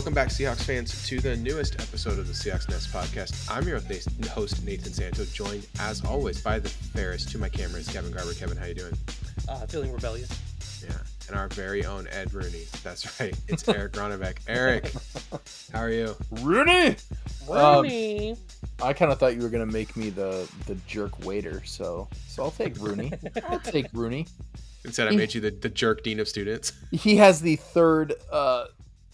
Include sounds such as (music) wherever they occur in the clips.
Welcome back, Seahawks fans, to the newest episode of the Seahawks Nest podcast. I'm your host, Nathan Santo, joined as always by the Ferris to my Cameron, Kevin Garber. Kevin, how you doing? Uh, feeling rebellious. Yeah, and our very own Ed Rooney. That's right. (laughs) It's Eric Ronnebeck. Eric, how are you? Rooney. Rooney. Um, I kind of thought you were gonna make me the the jerk waiter, so so I'll take Rooney. I'll take Rooney. Instead, I made you the, the jerk dean of students. He has the third uh,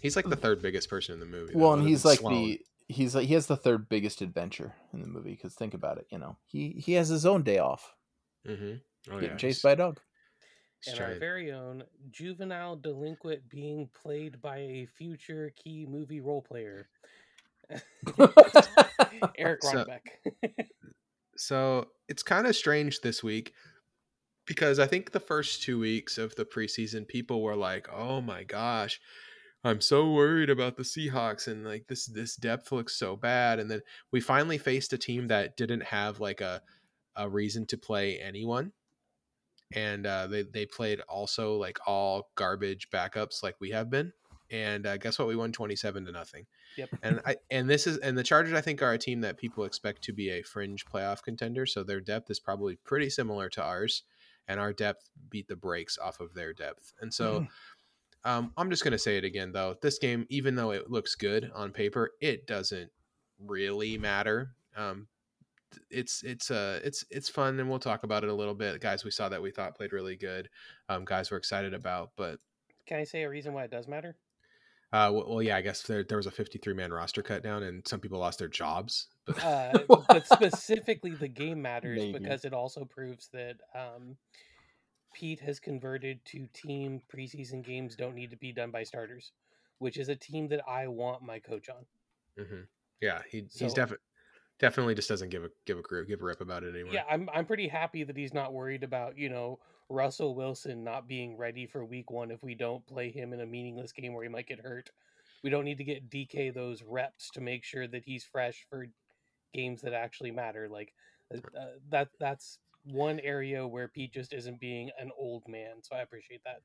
He's like the third biggest person in the movie. Well, and he's like Sloane. the he's like he has the third biggest adventure in the movie because think about it, you know, he he has his own day off, mm-hmm. oh, getting yeah. chased by a dog. and our very own juvenile delinquent being played by a future key movie role player, (laughs) (laughs) Eric Ronnebeck. So, so it's kind of strange this week because I think the first two weeks of the preseason, people were like, "Oh my gosh." I'm so worried about the Seahawks and like this this depth looks so bad. And then we finally faced a team that didn't have like a a reason to play anyone. And uh, they they played also like all garbage backups like we have been. And uh, guess what? We won twenty seven to nothing. Yep. And I and this is and the Chargers I think are a team that people expect to be a fringe playoff contender. So their depth is probably pretty similar to ours, and our depth beat the brakes off of their depth. And so. Mm um, I'm just gonna say it again though. This game, even though it looks good on paper, it doesn't really matter. Um, it's it's uh it's it's fun, and we'll talk about it a little bit. Guys, we saw that we thought played really good. Um, guys, we're excited about. But can I say a reason why it does matter? Uh, well, yeah, I guess there, there was a 53 man roster cut down, and some people lost their jobs. But, (laughs) uh, but specifically, the game matters Maybe. because it also proves that um, Pete has converted to team preseason games don't need to be done by starters, which is a team that I want my coach on. Mm-hmm. Yeah, he, so, he's definitely definitely just doesn't give a give a group give a rip about it anymore. Yeah, I'm I'm pretty happy that he's not worried about you know Russell Wilson not being ready for Week One if we don't play him in a meaningless game where he might get hurt. We don't need to get DK those reps to make sure that he's fresh for games that actually matter. Like uh, that that's one area where Pete just isn't being an old man. So I appreciate that.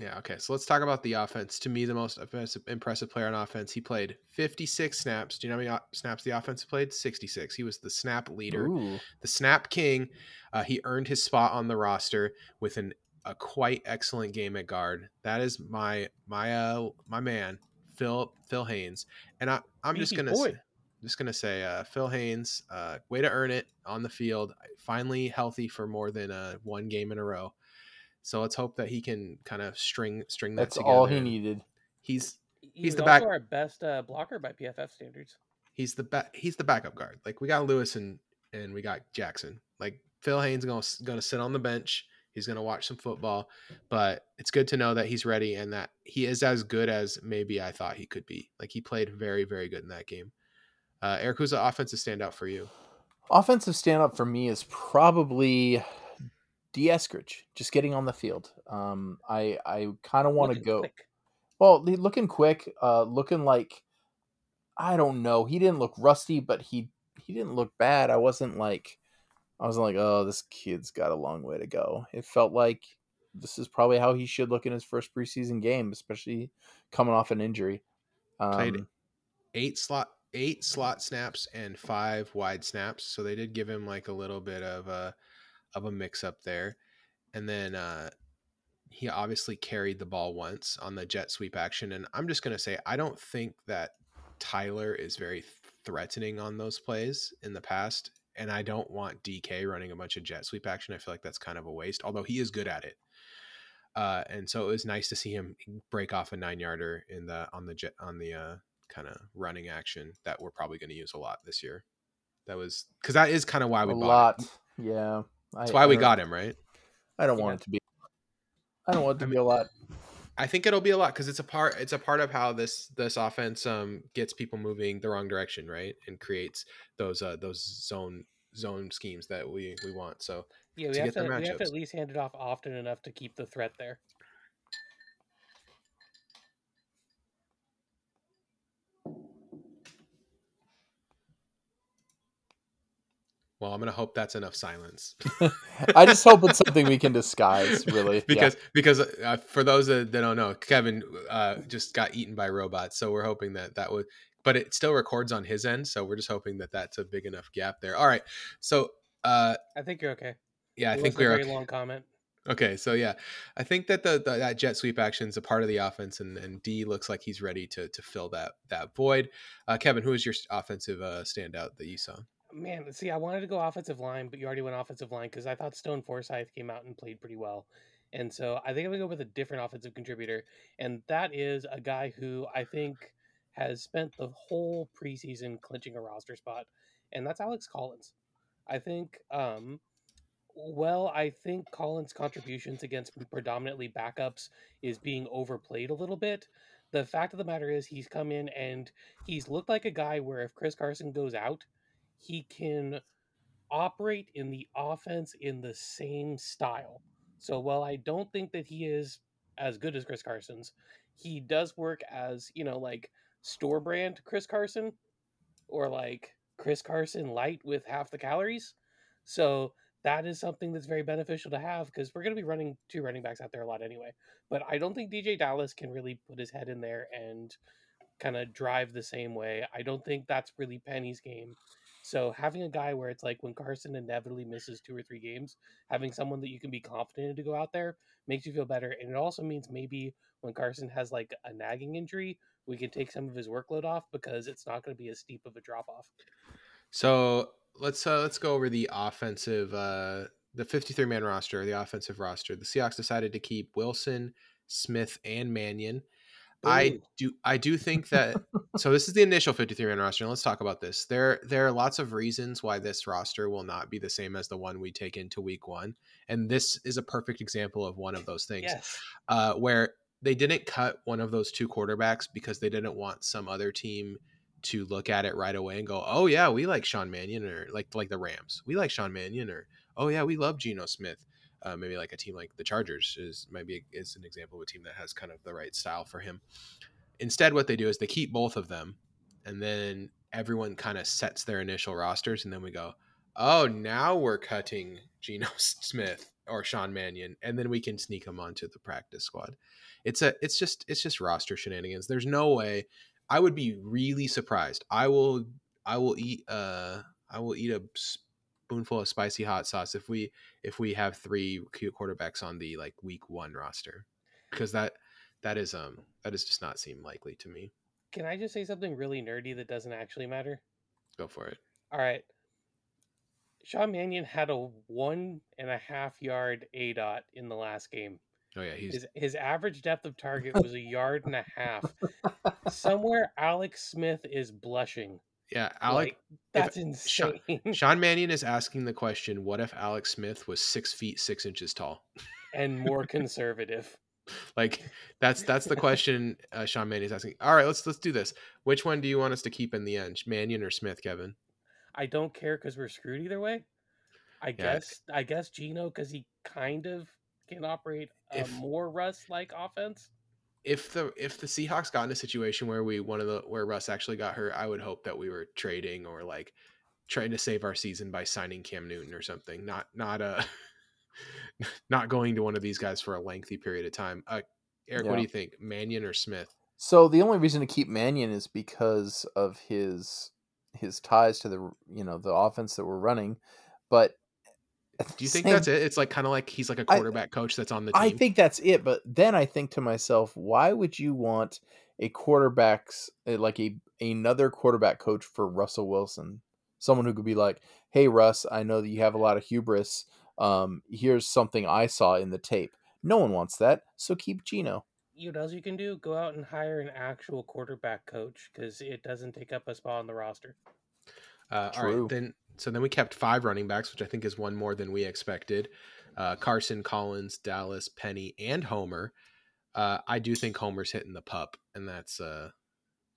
Yeah. Okay. So let's talk about the offense. To me, the most impressive player on offense. He played 56 snaps. Do you know how many snaps the offense played? 66. He was the snap leader, Ooh. the snap king. Uh, he earned his spot on the roster with an a quite excellent game at guard. That is my my uh my man Phil Phil Haynes, and I I'm just gonna say, just gonna say, uh, Phil Haynes, uh, way to earn it on the field. Finally healthy for more than uh, one game in a row. So let's hope that he can kind of string string that. That's together. all he needed. He's he's, he's the back. our best uh, blocker by PFF standards. He's the back. He's the backup guard. Like we got Lewis and and we got Jackson. Like Phil Haynes gonna gonna sit on the bench. He's going to watch some football, but it's good to know that he's ready and that he is as good as maybe I thought he could be. Like he played very, very good in that game. Uh, Eric, who's the offensive standout for you? Offensive standout for me is probably Dee Eskridge, just getting on the field. Um, I I kind of want to go. Quick. Well, looking quick, uh, looking like I don't know. He didn't look rusty, but he he didn't look bad. I wasn't like I wasn't like, oh, this kid's got a long way to go. It felt like this is probably how he should look in his first preseason game, especially coming off an injury. Um, Played eight slot eight slot snaps and five wide snaps. So they did give him like a little bit of a of a mix up there. And then uh he obviously carried the ball once on the jet sweep action. And I'm just gonna say I don't think that Tyler is very threatening on those plays in the past. And I don't want DK running a bunch of jet sweep action. I feel like that's kind of a waste, although he is good at it. Uh, and so it was nice to see him break off a nine yarder in the on the jet on the uh, kind of running action that we're probably going to use a lot this year. That was because that is kind of why we a bought lot. It. Yeah, that's I, why I we got him, right? I don't yeah. want it to be. I don't want it to I be mean, a lot. I think it'll be a lot because it's a part. It's a part of how this this offense um gets people moving the wrong direction, right, and creates those uh those zone zone schemes that we we want. So yeah, we have to we have to at least hand it off often enough to keep the threat there. Well, I'm gonna hope that's enough silence. (laughs) I just hope it's something we can disguise, really. because yeah. because uh, for those that, that, don't know, Kevin uh, just got eaten by robots, so we're hoping that that would. But it still records on his end, so we're just hoping that that's a big enough gap there. All right, so uh, I think you're okay. Yeah, it I think we're a very okay. long comment. Okay, so yeah, I think that the, the, that jet sweep action is a part of the offense, and, and D looks like he's ready to to fill that that void. Uh, Kevin, who is your offensive uh, standout that you saw? Man, see, I wanted to go offensive line, but you already went offensive line because I thought Stone Forsythe came out and played pretty well, and so I think I'm gonna go with a different offensive contributor, and that is a guy who I think has spent the whole preseason clinching a roster spot, and that's Alex Collins. I think um, well, I think Collins' contributions against predominantly backups is being overplayed a little bit. The fact of the matter is, he's come in and he's looked like a guy where if Chris Carson goes out, he can operate in the offense in the same style. So while I don't think that he is as good as Chris Carson's, he does work as, you know, like store brand Chris Carson or like Chris Carson light with half the calories. So that is something that's very beneficial to have because we're going to be running two running backs out there a lot anyway. But I don't think DeeJay Dallas can really put his head in there and kind of drive the same way. I don't think that's really Penny's game. So having a guy where it's like when Carson inevitably misses two or three games, having someone that you can be confident in to go out there makes you feel better. And it also means maybe when Carson has like a nagging injury, we can take some of his workload off because it's not going to be as steep of a drop off. So let's uh, let's go over the offensive uh, the 53 man roster, the offensive roster. The Seahawks decided to keep Wilson, Smith, and Mannion. Ooh. I do I do think (laughs) that so this is the initial 53 man roster and let's talk about this. There there are lots of reasons why this roster will not be the same as the one we take into week 1 and this is a perfect example of one of those things. Yes. Uh, where they didn't cut one of those two quarterbacks because they didn't want some other team to look at it right away and go, "Oh yeah, we like Sean Mannion," or like like the Rams, we like Sean Mannion, or "Oh yeah, we love Geno Smith." Uh, maybe like a team like the Chargers is maybe is an example of a team that has kind of the right style for him. Instead, what they do is they keep both of them, and then everyone kind of sets their initial rosters, and then we go, "Oh, now we're cutting Geno Smith or Sean Mannion, and then we can sneak them onto the practice squad." It's a it's just it's just roster shenanigans. There's no way I would be really surprised. I will I will eat uh I will eat a spoonful of spicy hot sauce if we if we have three cute quarterbacks on the like week 1 roster because that that is um that does just not seem likely to me. Can I just say something really nerdy that doesn't actually matter? Go for it. All right. Sean Mannion had a one and a half yard A dot in the last game. Oh yeah, he's his, his average depth of target (laughs) was a yard and a half. Somewhere Alex Smith is blushing. Yeah, Alex. Like, that's insane. Sean, Sean Mannion is asking the question: What if Alex Smith was six feet six inches tall and more (laughs) conservative? like that's that's the question uh, Sean Mannion is asking. All right, let's let's do this. Which one do you want us to keep in the end, Mannion or Smith, Kevin? I don't care because we're screwed either way. I yeah. guess I guess Geno because he kind of can operate a if, more Russ like offense. If the if the Seahawks got in a situation where we one of the where Russ actually got hurt, I would hope that we were trading or like trying to save our season by signing Cam Newton or something. Not not uh (laughs) not going to one of these guys for a lengthy period of time. Uh, Eric, yeah. what do you think, Mannion or Smith? So the only reason to keep Mannion is because of his his ties to the you know the offense that we're running, but do you think same, that's it? It's like kind of like he's like a quarterback I, coach that's on the team. I think that's it, but then I think to myself, why would you want a quarterback's eh, like a another quarterback coach for Russell Wilson? Someone who could be like, "Hey Russ, I know that you have a lot of hubris. Um, here's something I saw in the tape." No one wants that, so keep Geno." You know what else you can do? Go out and hire an actual quarterback coach because it doesn't take up a spot on the roster. Uh, all right, then so then we kept five running backs, which I think is one more than we expected. Uh, Carson, Collins, Dallas, Penny, and Homer. Uh, I do think Homer's hitting the pup, and that's uh,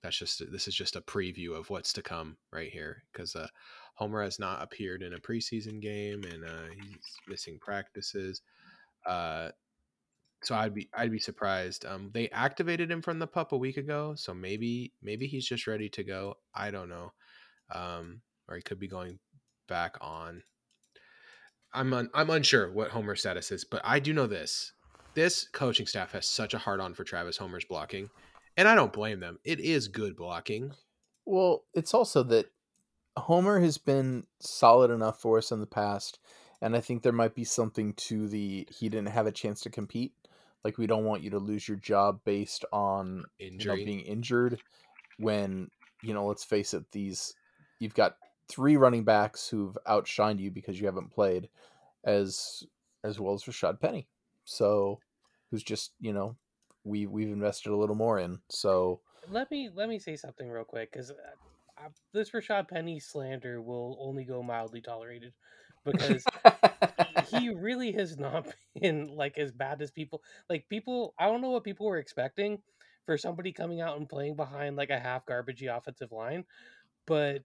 that's just this is just a preview of what's to come right here because uh, Homer has not appeared in a preseason game, and uh, he's missing practices. Uh, so I'd be I'd be surprised. Um, they activated him from the pup a week ago, so maybe maybe he's just ready to go. I don't know, um, or he could be going back on. I'm un, I'm unsure what Homer's status is, but I do know this: this coaching staff has such a hard on for Travis Homer's blocking, and I don't blame them. It is good blocking. Well, it's also that Homer has been solid enough for us in the past, and I think there might be something to the he didn't have a chance to compete. Like we don't want you to lose your job based on you know, being injured. When you know, let's face it, these you've got three running backs who've outshined you because you haven't played, as as well as Rashad Penny. So, who's just you know, we we've invested a little more in. So let me let me say something real quick because uh, this Rashad Penny slander will only go mildly tolerated because he (laughs) really has not (laughs) been like as bad as people like people I don't know what people were expecting for somebody coming out and playing behind like a half garbagey offensive line, but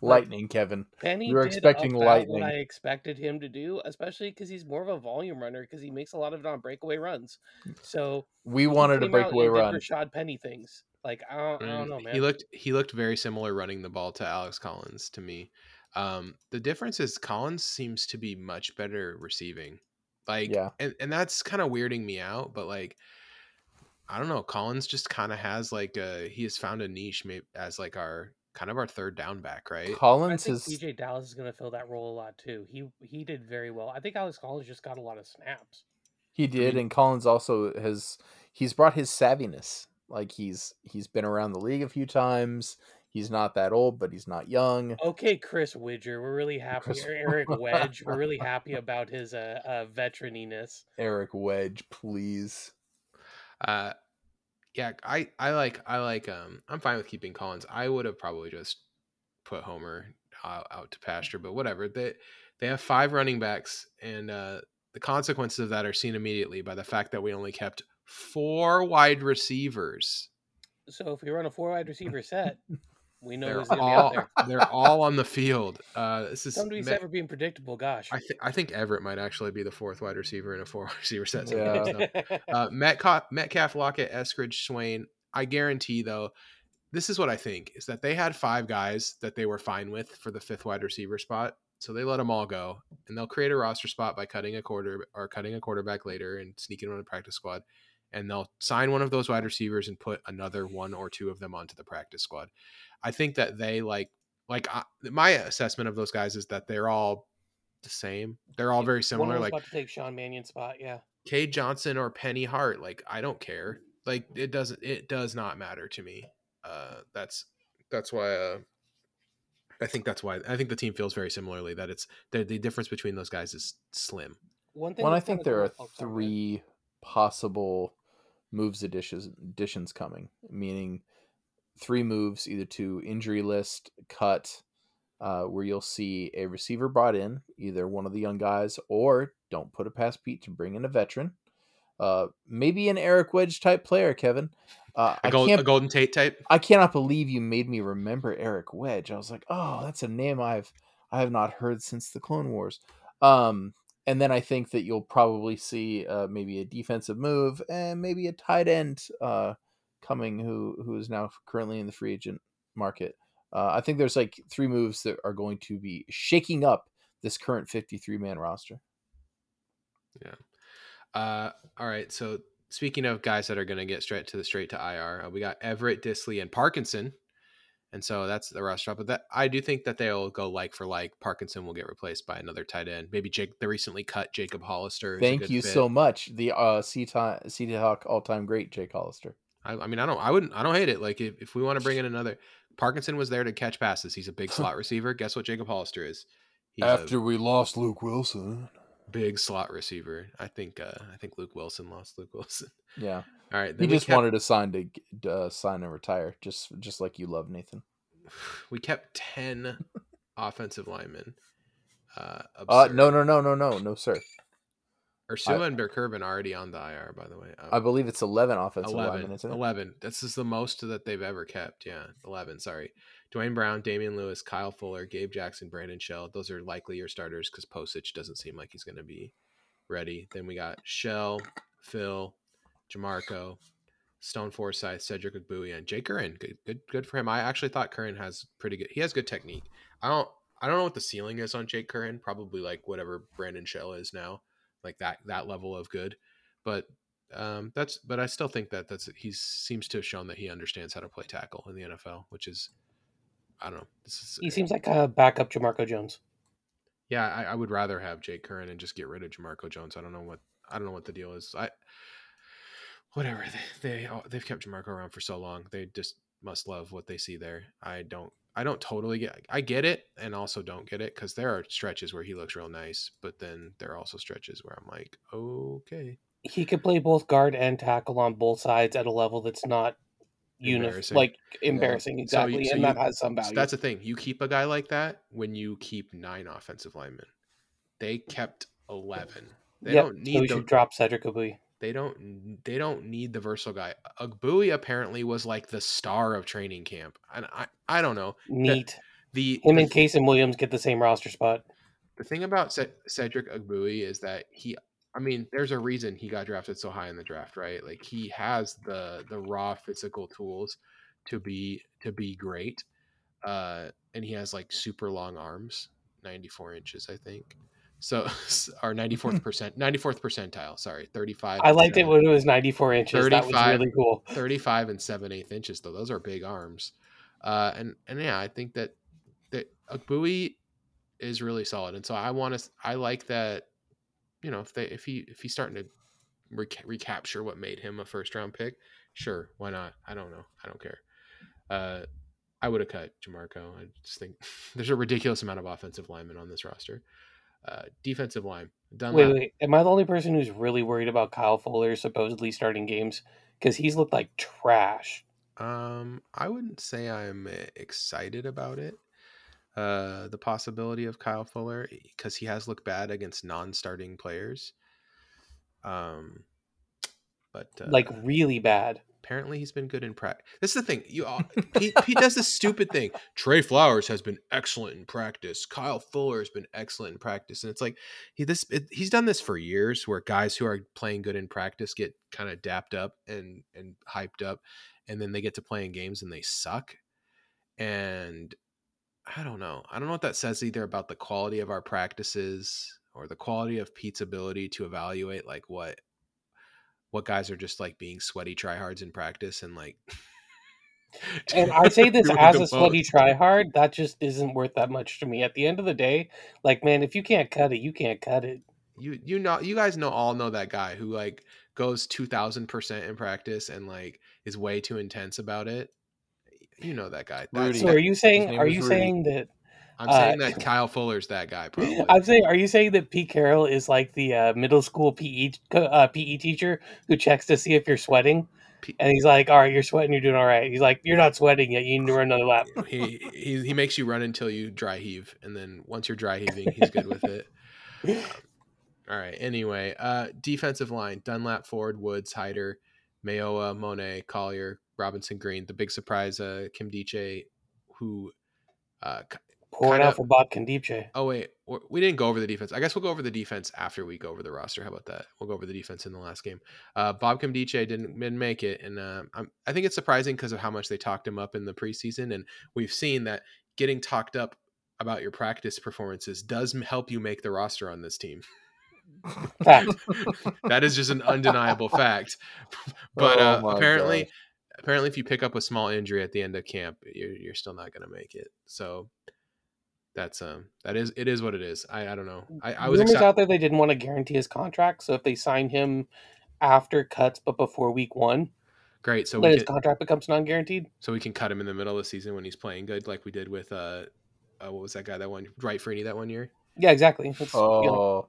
lightning, Kevin. Penny you were expecting lightning. what I expected him to do, especially because he's more of a volume runner because he makes a lot of it on breakaway runs. So We wanted a came out breakaway run. Rashad Penny things. Like I don't, I don't Mm, know, man. He looked he looked very similar running the ball to Alex Collins to me. Um, the difference is Collins seems to be much better receiving. Like Yeah. and, and that's kind of weirding me out, but like I don't know, Collins just kind of has like a he has found a niche maybe as like our kind of our third down back, right? I Collins think is DJ Dallas is going to fill that role a lot too. He he did very well. I think Alex Collins just got a lot of snaps. he did, mean- and Collins also has he's brought his savviness. Like he's he's been around the league a few times. He's not that old, but he's not young. Okay, Chris Widger, we're really (laughs) happy. Chris- Eric Wedge, we're really happy (laughs) about his uh, uh veteraniness. Eric Wedge, please. Uh yeah, I I like I like um I'm fine with keeping Collins. I would have probably just put Homer out, out to pasture, but whatever. They they have five running backs and uh the consequences of that are seen immediately by the fact that we only kept four wide receivers. So if we run a four wide receiver set, (laughs) we know They're who's going to be out all there. they're all on the field. Uh this is somebody's to be Ma- said for being predictable. Gosh. I think I think Everett might actually be the fourth wide receiver in a four wide (laughs) receiver set. Yeah. Uh, Metcalf, Metcalf, Lockett, Eskridge, Swain. I guarantee though, this is what I think is that they had five guys that they were fine with for the fifth wide receiver spot, so they let them all go, and they'll create a roster spot by cutting a quarter or cutting a quarterback later and sneaking on a practice squad, and they'll sign one of those wide receivers and put another one or two of them onto the practice squad. I think that they like like I, my assessment of those guys is that they're all the same. They're all very similar. of Like about to take Sean Mannion's spot. Yeah. Cade Johnson or Penny Hart, like I don't care. Like it doesn't it does not matter to me. Uh that's that's why uh I think that's why I think the team feels very similarly that it's the the difference between those guys is slim. One thing. Well, I think there are cool- oh, sorry, go ahead. three possible moves additions additions coming, meaning three moves either to injury list, cut, uh, where you'll see a receiver brought in, either one of the young guys, or don't put it past Pete to bring in a veteran. Uh, maybe an Eric Wedge type player, Kevin. Uh, A, I gold, a Golden Tate type. I cannot believe you made me remember Eric Wedge. I was like, oh, that's a name I've I have not heard since the Clone Wars. Um, and then I think that you'll probably see uh, maybe a defensive move and maybe a tight end uh, coming who who is now currently in the free agent market. Uh, I think there's like three moves that are going to be shaking up this current 53 man roster. Yeah. Uh all right, so speaking of guys that are going to get straight to the straight to IR, uh, we got Everett, Dissly and Parkinson. And so that's the roster. But that I do think that they'll go like for like. Parkinson will get replaced by another tight end. Maybe Jake the recently cut Jacob Hollister. is a Thank good you fit. so much. The uh, Sea Hawk all time great, Jake Hollister. I, I mean, I don't, I wouldn't, I don't hate it. Like if, if we want to bring in another, Parkinson was there to catch passes. He's a big (laughs) slot receiver. Guess what Jacob Hollister is? He's a we lost Luke Wilson. Big slot receiver. I think, uh, I think Luke Wilson lost Luke Wilson. (laughs) Yeah. All right. He just kept, wanted to sign to uh, sign and retire, just just like you love Nathan. (sighs) we kept 10 (laughs) offensive linemen. Uh, Uh, no, no, no, no, no, no, sir. Ursua and Burr-Kirven already on the IR, by the way. I believe it's eleven offensive 11, linemen, isn't it? 11. This is the most that they've ever kept. Yeah, 11. Sorry. Duane Brown, Damien Lewis, Kyle Fuller, Gabe Jackson, Brandon Shell. Those are likely your starters because Pocic doesn't seem like he's going to be ready. Then we got Shell, Phil, Jamarco, Stone Forsythe, Cedric Ogbuehi, and Jay Curhan. Good, good, good for him. I actually thought Curhan has pretty good. He has good technique. I don't. I don't know what the ceiling is on Jake Curhan. Probably like whatever Brandon Shell is now, like that that level of good. But um, that's but I still think that that's he seems to have shown that he understands how to play tackle in the NFL, which is I don't know. This is he uh, seems like a backup Jamarco Jones. Yeah, I, I would rather have Jake Curhan and just get rid of Jamarco Jones. I don't know what I don't know what the deal is. I whatever they, they oh, they've kept Jamarco around for so long. They just must love what they see there. I don't I don't totally get I get it and also don't get it because there are stretches where he looks real nice, but then there are also stretches where I'm like, okay. He could play both guard and tackle on both sides at a level that's not unif- like embarrassing yeah. exactly, so, so and you, that has some value. So that's the thing. You keep a guy like that when you keep nine offensive linemen. They kept eleven. They yep. don't need. So we should drop Cedric Ogbuehi. They don't. They don't need the versatile guy. Ogbuehi apparently was like the star of training camp, and I. I don't know. Neat. The, the him the, and Kasen Williams get the same roster spot. The thing about Cedric Ogbuehi is that he. I mean, there's a reason he got drafted so high in the draft, right? Like he has the the raw physical tools to be to be great, uh, and he has like super long arms, 94 inches, I think. So (laughs) our 94th (laughs) percent 94th percentile, sorry, 35. I liked it when it was 94 inches. That was really cool. 35 and 7 8 inches though. Those are big arms. Uh, and and yeah, I think that that Ogbuehi is really solid. And so I want to I like that you know, if they if he if he's starting to rec- recapture what made him a first round pick, sure, why not? I don't know. I don't care. Uh I would have cut Jamarco. I just think (laughs) there's a ridiculous amount of offensive linemen on this roster. Uh, defensive line. Dunlap. Wait, wait. Am I the only person who's really worried about Kyle Fuller supposedly starting games? Because he's looked like trash. Um, I wouldn't say I'm excited about it. Uh, the possibility of Kyle Fuller because he has looked bad against non-starting players. Um, but uh, like really bad. Apparently, he's been good in practice. This is the thing. You, he, he does this stupid thing. Tre Flowers has been excellent in practice. Kyle Fuller has been excellent in practice, and it's like he this it, he's done this for years, where guys who are playing good in practice get kind of dapped up and and hyped up, and then they get to playing games and they suck. And I don't know. I don't know what that says either about the quality of our practices or the quality of Pete's ability to evaluate like what what guys are just like being sweaty tryhards in practice and like (laughs) and I (laughs) say this as a sweaty tryhard, that just isn't worth that much to me. At the end of the day, like man, if you can't cut it, you can't cut it. You you know you guys know all know that guy who like goes two thousand percent in practice and like is way too intense about it. You know that guy. Rudy. So are you saying are you Rudy. saying that I'm uh, saying that (laughs) Kyle Fuller's that guy. Probably. (laughs) I'm saying, are you saying that Pete Carroll is like the uh, middle school PE uh, PE teacher who checks to see if you're sweating? And he's like, "All right, you're sweating. You're doing all right." He's like, "You're not sweating yet. You need to run another lap." (laughs) he, he he makes you run until you dry heave, and then once you're dry heaving, he's good with it. Um, all right. Anyway, uh, defensive line: Dunlap, Ford, Woods, Hyder, Mayowa, Mone, Collier, Robinson, Green. The big surprise: uh, Nkemdiche, who uh, Pouring out for Bob Nkemdiche. Oh wait, we didn't go over the defense. I guess we'll go over the defense after we go over the roster. How about that? We'll go over the defense in the last game. Uh, Bob Nkemdiche didn't, didn't make it, and uh, i think it's surprising because of how much they talked him up in the preseason, and we've seen that getting talked up about your practice performances does help you make the roster on this team. (laughs) that is just an undeniable fact. (laughs) But oh uh, apparently, apparently, if you pick up a small injury at the end of camp, you're, you're still not going to make it. So that's um that is it is what it is. I I don't know. I, I was rumors out there they didn't want to guarantee his contract, so if they sign him after cuts but before week one, great. So his can, contract becomes non-guaranteed. So we can cut him in the middle of the season when he's playing good, like we did with uh, uh what was that guy that one Dwight Freeney that one year? Yeah, exactly. That's, oh. You know.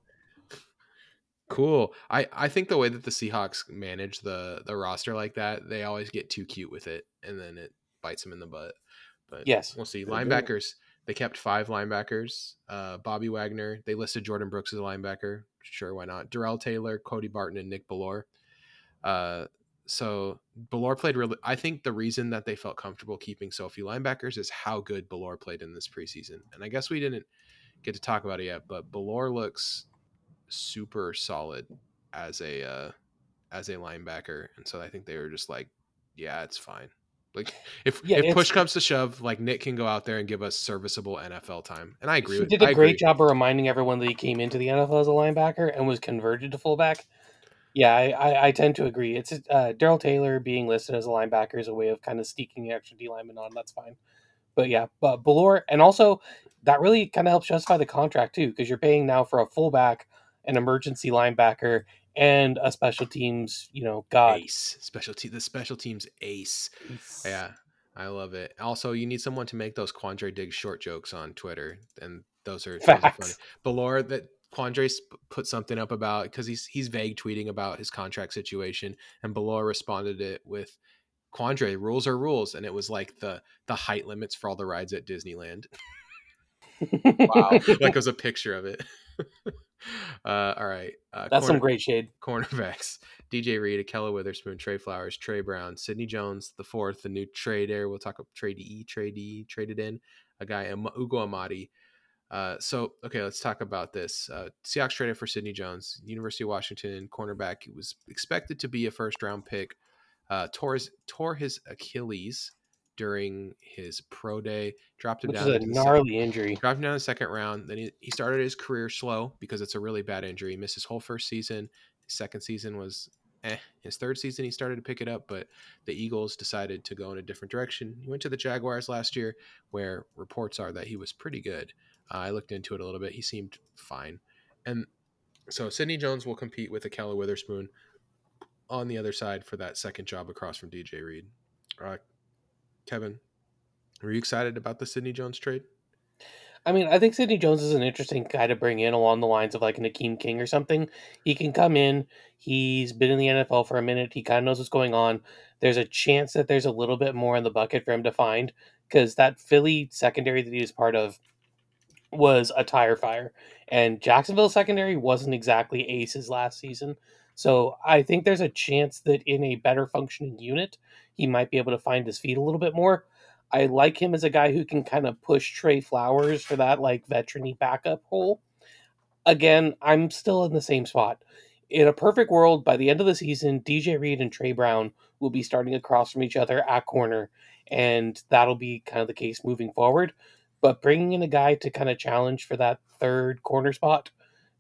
Cool. I, I think the way that the Seahawks manage the the roster like that, they always get too cute with it, and then it bites them in the butt. But yes, we'll see. Linebackers. They kept five linebackers. Uh, Bobby Wagner. They listed Jordyn Brooks as a linebacker. Sure, why not? Darrell Taylor, Cody Barton, and Nick Bellore. Uh, so Bellore played really. I think the reason that they felt comfortable keeping so few linebackers is how good Bellore played in this preseason. And I guess we didn't get to talk about it yet, but Bellore looks super solid as a uh, as a linebacker, and so I think they were just like, yeah, it's fine. Like if Yeah, if push comes to shove, like Nick can go out there and give us serviceable NFL time, and I agree. He with, did a I great agree. job of reminding everyone that he came into the NFL as a linebacker and was converted to fullback. Yeah, I, I, I tend to agree. It's uh, Darrell Taylor being listed as a linebacker is a way of kind of sneaking the extra D lineman on. That's fine. But yeah, but Bellore, and also that really kind of helps justify the contract too, because you're paying now for a fullback, an emergency linebacker, and a special teams, you know, god. Ace special te- the special teams ace. Yeah, I love it. Also, you need someone to make those Quandre Diggs short jokes on Twitter, and those are, those are funny. Bellore that Quandre put something up about because he's he's vague tweeting about his contract situation, and Bellore responded it with Quandre rules are rules, and it was like the the height limits for all the rides at Disneyland. (laughs) Wow. like it was a (laughs) picture of it. (laughs) uh, all right, uh, That's some great shade. cornerbacks. (laughs) DJ Reed, Ahkello Witherspoon, Tre Flowers, Tre Brown, Sidney Jones, the fourth, the new trade trader. We'll talk about trade E, trade E, traded in a guy, Ugo Amadi. Uh, so okay, let's talk about this. Uh, Seahawks traded for Sidney Jones, University of Washington cornerback. He was expected to be a first round pick. Uh, tore his tore his Achilles during his pro day. Dropped him Which is down. a the sec- gnarly injury. dropped him down in the second round. Then he, he started his career slow because it's a really bad injury. He missed his whole first season. His second season was eh. His third season, he started to pick it up, but the Eagles decided to go in a different direction. He went to the Jaguars last year, where reports are that he was pretty good. Uh, I looked into it a little bit. He seemed fine. And so Sidney Jones will compete with Ahkello Witherspoon on the other side for that second job across from DJ Reed. Uh, Kevin, are you excited about the Sidney Jones trade? I mean, I think Sidney Jones is an interesting guy to bring in along the lines of like an Akeem King or something. He can come in. He's been in the NFL for a minute. He kind of knows what's going on. There's a chance that there's a little bit more in the bucket for him to find because that Philly secondary that he was part of was a tire fire, and Jacksonville secondary wasn't exactly aces last season. So I think there's a chance that in a better functioning unit, he might be able to find his feet a little bit more. I like him as a guy who can kind of push Tre Flowers for that like veteran backup role. Again, I'm still in the same spot. In a perfect world, by the end of the season, DJ Reed and Tre Brown will be starting across from each other at corner, and that'll be kind of the case moving forward. But bringing in a guy to kind of challenge for that third corner spot,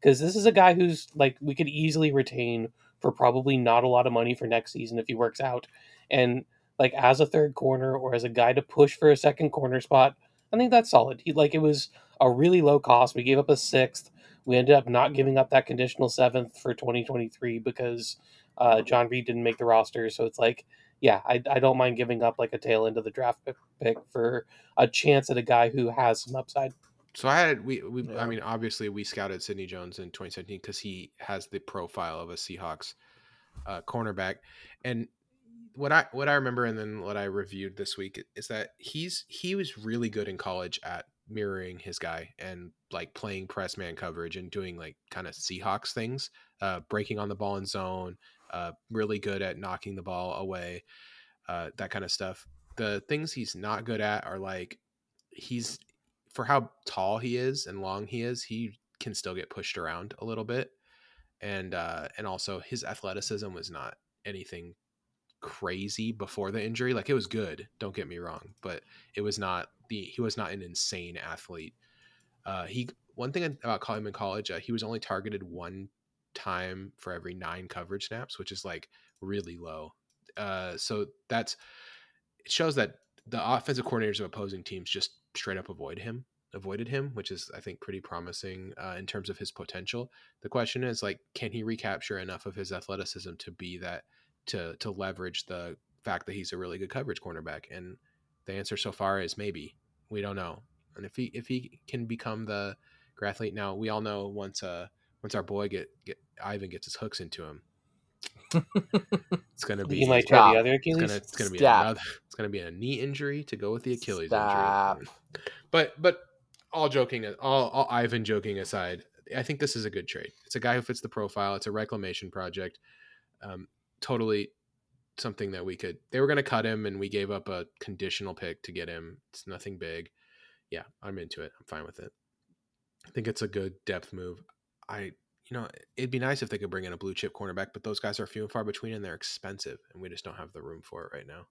because this is a guy who's like we could easily retain for probably not a lot of money for next season if he works out. And like as a third corner or as a guy to push for a second corner spot, I think that's solid. He like it was a really low cost. We gave up a sixth. We ended up not giving up that conditional seventh for 2023 because uh, John Reid didn't make the roster. So it's like, yeah, I, I don't mind giving up like a tail end of the draft pick- pick for a chance at a guy who has some upside. So I had we, we Yeah. I mean obviously we scouted Sidney Jones in 2017 because he has the profile of a Seahawks uh, cornerback, and what I what I remember and then what I reviewed this week is that he's he was really good in college at mirroring his guy and like playing press man coverage and doing like kind of Seahawks things, uh, breaking on the ball in zone, uh, really good at knocking the ball away, uh, that kind of stuff. The things he's not good at are like he's for how tall he is and long he is, he can still get pushed around a little bit. And uh and also his athleticism was not anything crazy before the injury. Like it was good, don't get me wrong, but it was not the he was not an insane athlete. Uh he one thing about him in college, uh, he was only targeted one time for every 9 coverage snaps, which is like really low. Uh so that's it shows that the offensive coordinators of opposing teams just straight up avoid him avoided him which is i think pretty promising uh, in terms of his potential the question is like can he recapture enough of his athleticism to be that to to leverage the fact that he's a really good coverage cornerback and the answer so far is maybe we don't know and if he if he can become the athlete now we all know once uh once our boy get, get ivan gets his hooks into him (laughs) it's gonna be He might try the other it's Achilles. gonna it's gonna be Stop. another it's gonna be a knee injury to go with the Achilles Stop. injury. But but all joking all, all Ivan joking aside, I think this is a good trade. It's a guy who fits the profile. It's a reclamation project. Um, totally something that we could. They were going to cut him, and we gave up a conditional pick to get him. It's nothing big. Yeah, I'm into it. I'm fine with it. I think it's a good depth move. I you know it'd be nice if they could bring in a blue chip cornerback, but those guys are few and far between, and they're expensive, and we just don't have the room for it right now.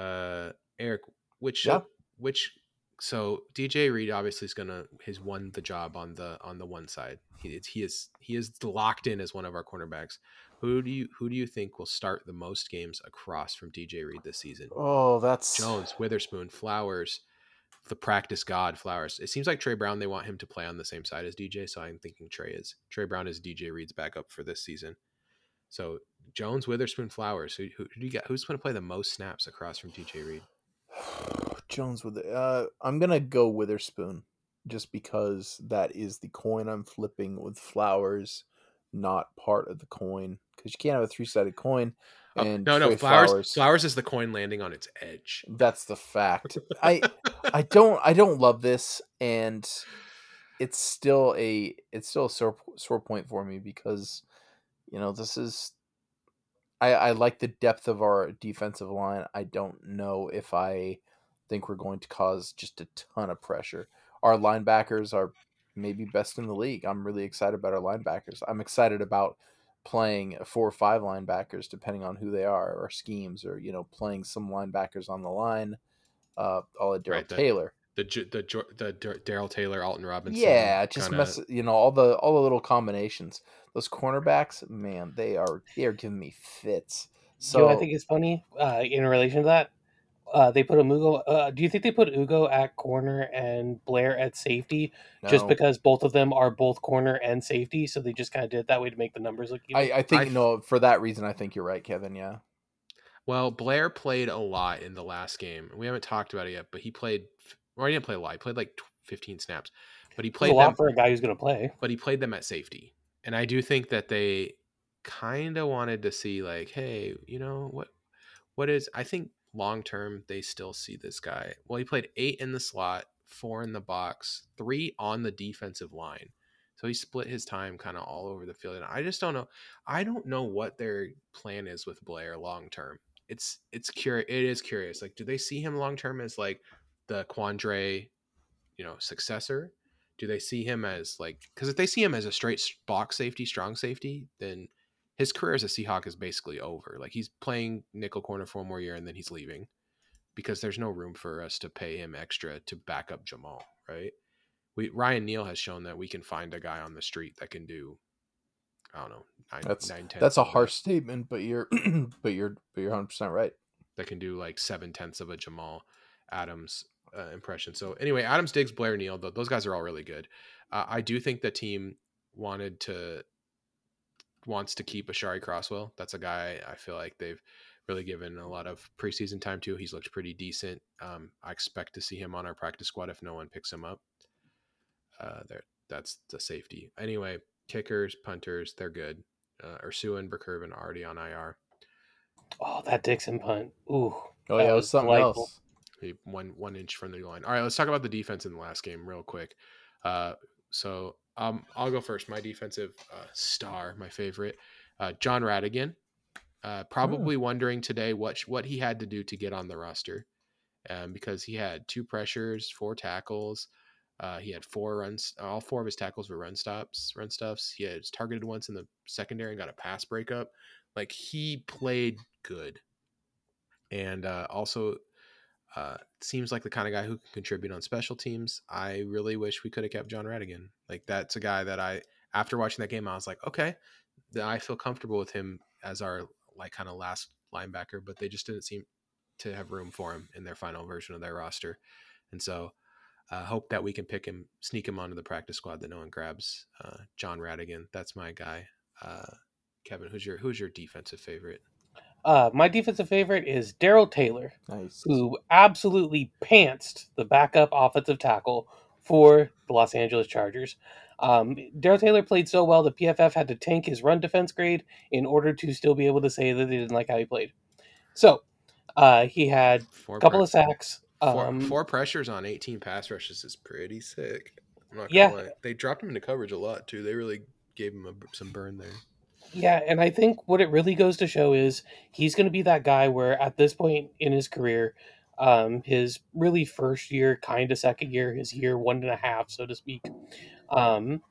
Uh, Eric, which Yeah. which so DJ Reed obviously is gonna has won the job on the on the one side. He it's, he is he is locked in as one of our cornerbacks. Who do you who do you think will start the most games across from DJ Reed this season? Oh, that's Jones, Witherspoon, Flowers, the practice god Flowers. It seems like Tre Brown they want him to play on the same side as DJ, so I'm thinking Tre is Tre Brown is DJ Reed's backup for this season. So Jones, Witherspoon, Flowers. Who, who, who do you got? Who's going to play the most snaps across from DJ Reed? Jones with it. Uh, I'm gonna go Witherspoon, just because that is the coin I'm flipping with flowers, not part of the coin. Because you can't have a three sided coin. Oh, And no, no, Flowers, Flowers- Flowers. is the coin landing on its edge. That's the fact. I (laughs) I don't I don't love this, and it's still a it's still a sore sore point for me because you know this is I I like the depth of our defensive line. I don't know if I think we're going to cause just a ton of pressure. Our linebackers are maybe best in the league. I'm really excited about our linebackers. I'm excited about playing four or five linebackers depending on who they are or schemes or you know playing some linebackers on the line uh all of Darrell Right, the- Taylor. The J- the the Darrell Taylor, Alton Robinson. Yeah, just kinda- mess you know all the all the little combinations. Those cornerbacks, man, they are they are giving me fits. So So I think it's funny uh, in relation to that. Uh, they put Ugo. Uh, do you think they put Ugo at corner and Blair at safety just because both of them are both corner and safety? So they just kind of did it that way to make the numbers look even. I, I think I- no for that reason I think you're right, Kevin. Yeah. Well, Blair played a lot in the last game. We haven't talked about it yet, but he played. Or he didn't play a lot. He played like 15 snaps, but he played a lot them. for a guy who's going to play. but he played them at safety. And I do think that they kind of wanted to see like, hey, you know what what is I think long term they still see this guy. Well, he played 8 in the slot, 4 in the box, 3 on the defensive line. So he split his time kind of all over the field. And I just don't know. I don't know what their plan is with Blair long term. It's it's curious. It is curious. Like, do they see him long term as like the Quandre, you know, successor? do they see him as like because if they see him as a straight box safety strong safety then his career as a seahawk is basically over like he's playing nickel corner for one more year and then he's leaving because there's no room for us to pay him extra to back up jamal right we ryan neal has shown that we can find a guy on the street that can do i don't know nine, That's- nine tenths That's a of that- harsh statement, (clears throat) but you're but you're but you're 100 percent right. that can do like seven tenths of a Jamal Adams uh, impression. So anyway, Adams, Diggs, Blair, Neal, th- those guys are all really good. Uh, I do think the team wanted to wants to keep Aashari Crosswell. That's a guy I feel like they've really given a lot of preseason time to. He's looked pretty decent. Um, I expect to see him on our practice squad if no one picks him up. Uh, there, that's the safety. Anyway, kickers, punters, they're good. Uh, Ursua and Burr-Kirven already on IR. Oh, that Dickson punt. Ooh. Oh That yeah, it was was something delightful. else. He one one inch from the line. All right, let's talk about the defense in the last game real quick. Uh, so um, I'll go first. My defensive uh, star, my favorite, uh, Jon Rhattigan. Uh, probably wondering today what what he had to do to get on the roster, um, because he had two pressures, four tackles. Uh, he had four runs. All four of his tackles were run stops, run stuffs. He had targeted once in the secondary and got a pass breakup. Like he played good, and uh, also uh, seems like the kind of guy who can contribute on special teams. I really wish we could have kept Jon Rhattigan. Like that's a guy that I, after watching that game, I was like, okay, I feel comfortable with him as our like kind of last linebacker. But they just didn't seem to have room for him in their final version of their roster, and so uh, hope that we can pick him, sneak him onto the practice squad that no one grabs. Uh, Jon Rhattigan, that's my guy. Uh, Kevin, who's your who's your defensive favorite? Uh, my defensive favorite is Darrell Taylor, Nice. who absolutely pantsed the backup offensive tackle for the Los Angeles Chargers. Um, Darrell Taylor played so well that PFF had to tank his run defense grade in order to still be able to say that they didn't like how he played. So uh, he had a couple pre- of sacks. Four, Um, four pressures on 18 pass rushes is pretty sick. I'm not gonna Yeah. lie. They dropped him into coverage a lot too. They really gave him a, some burn there. Yeah, and I think what it really goes to show is he's going to be that guy where at this point in his career, um, his really first year, kind of second year, his year one and a half, so to speak, um,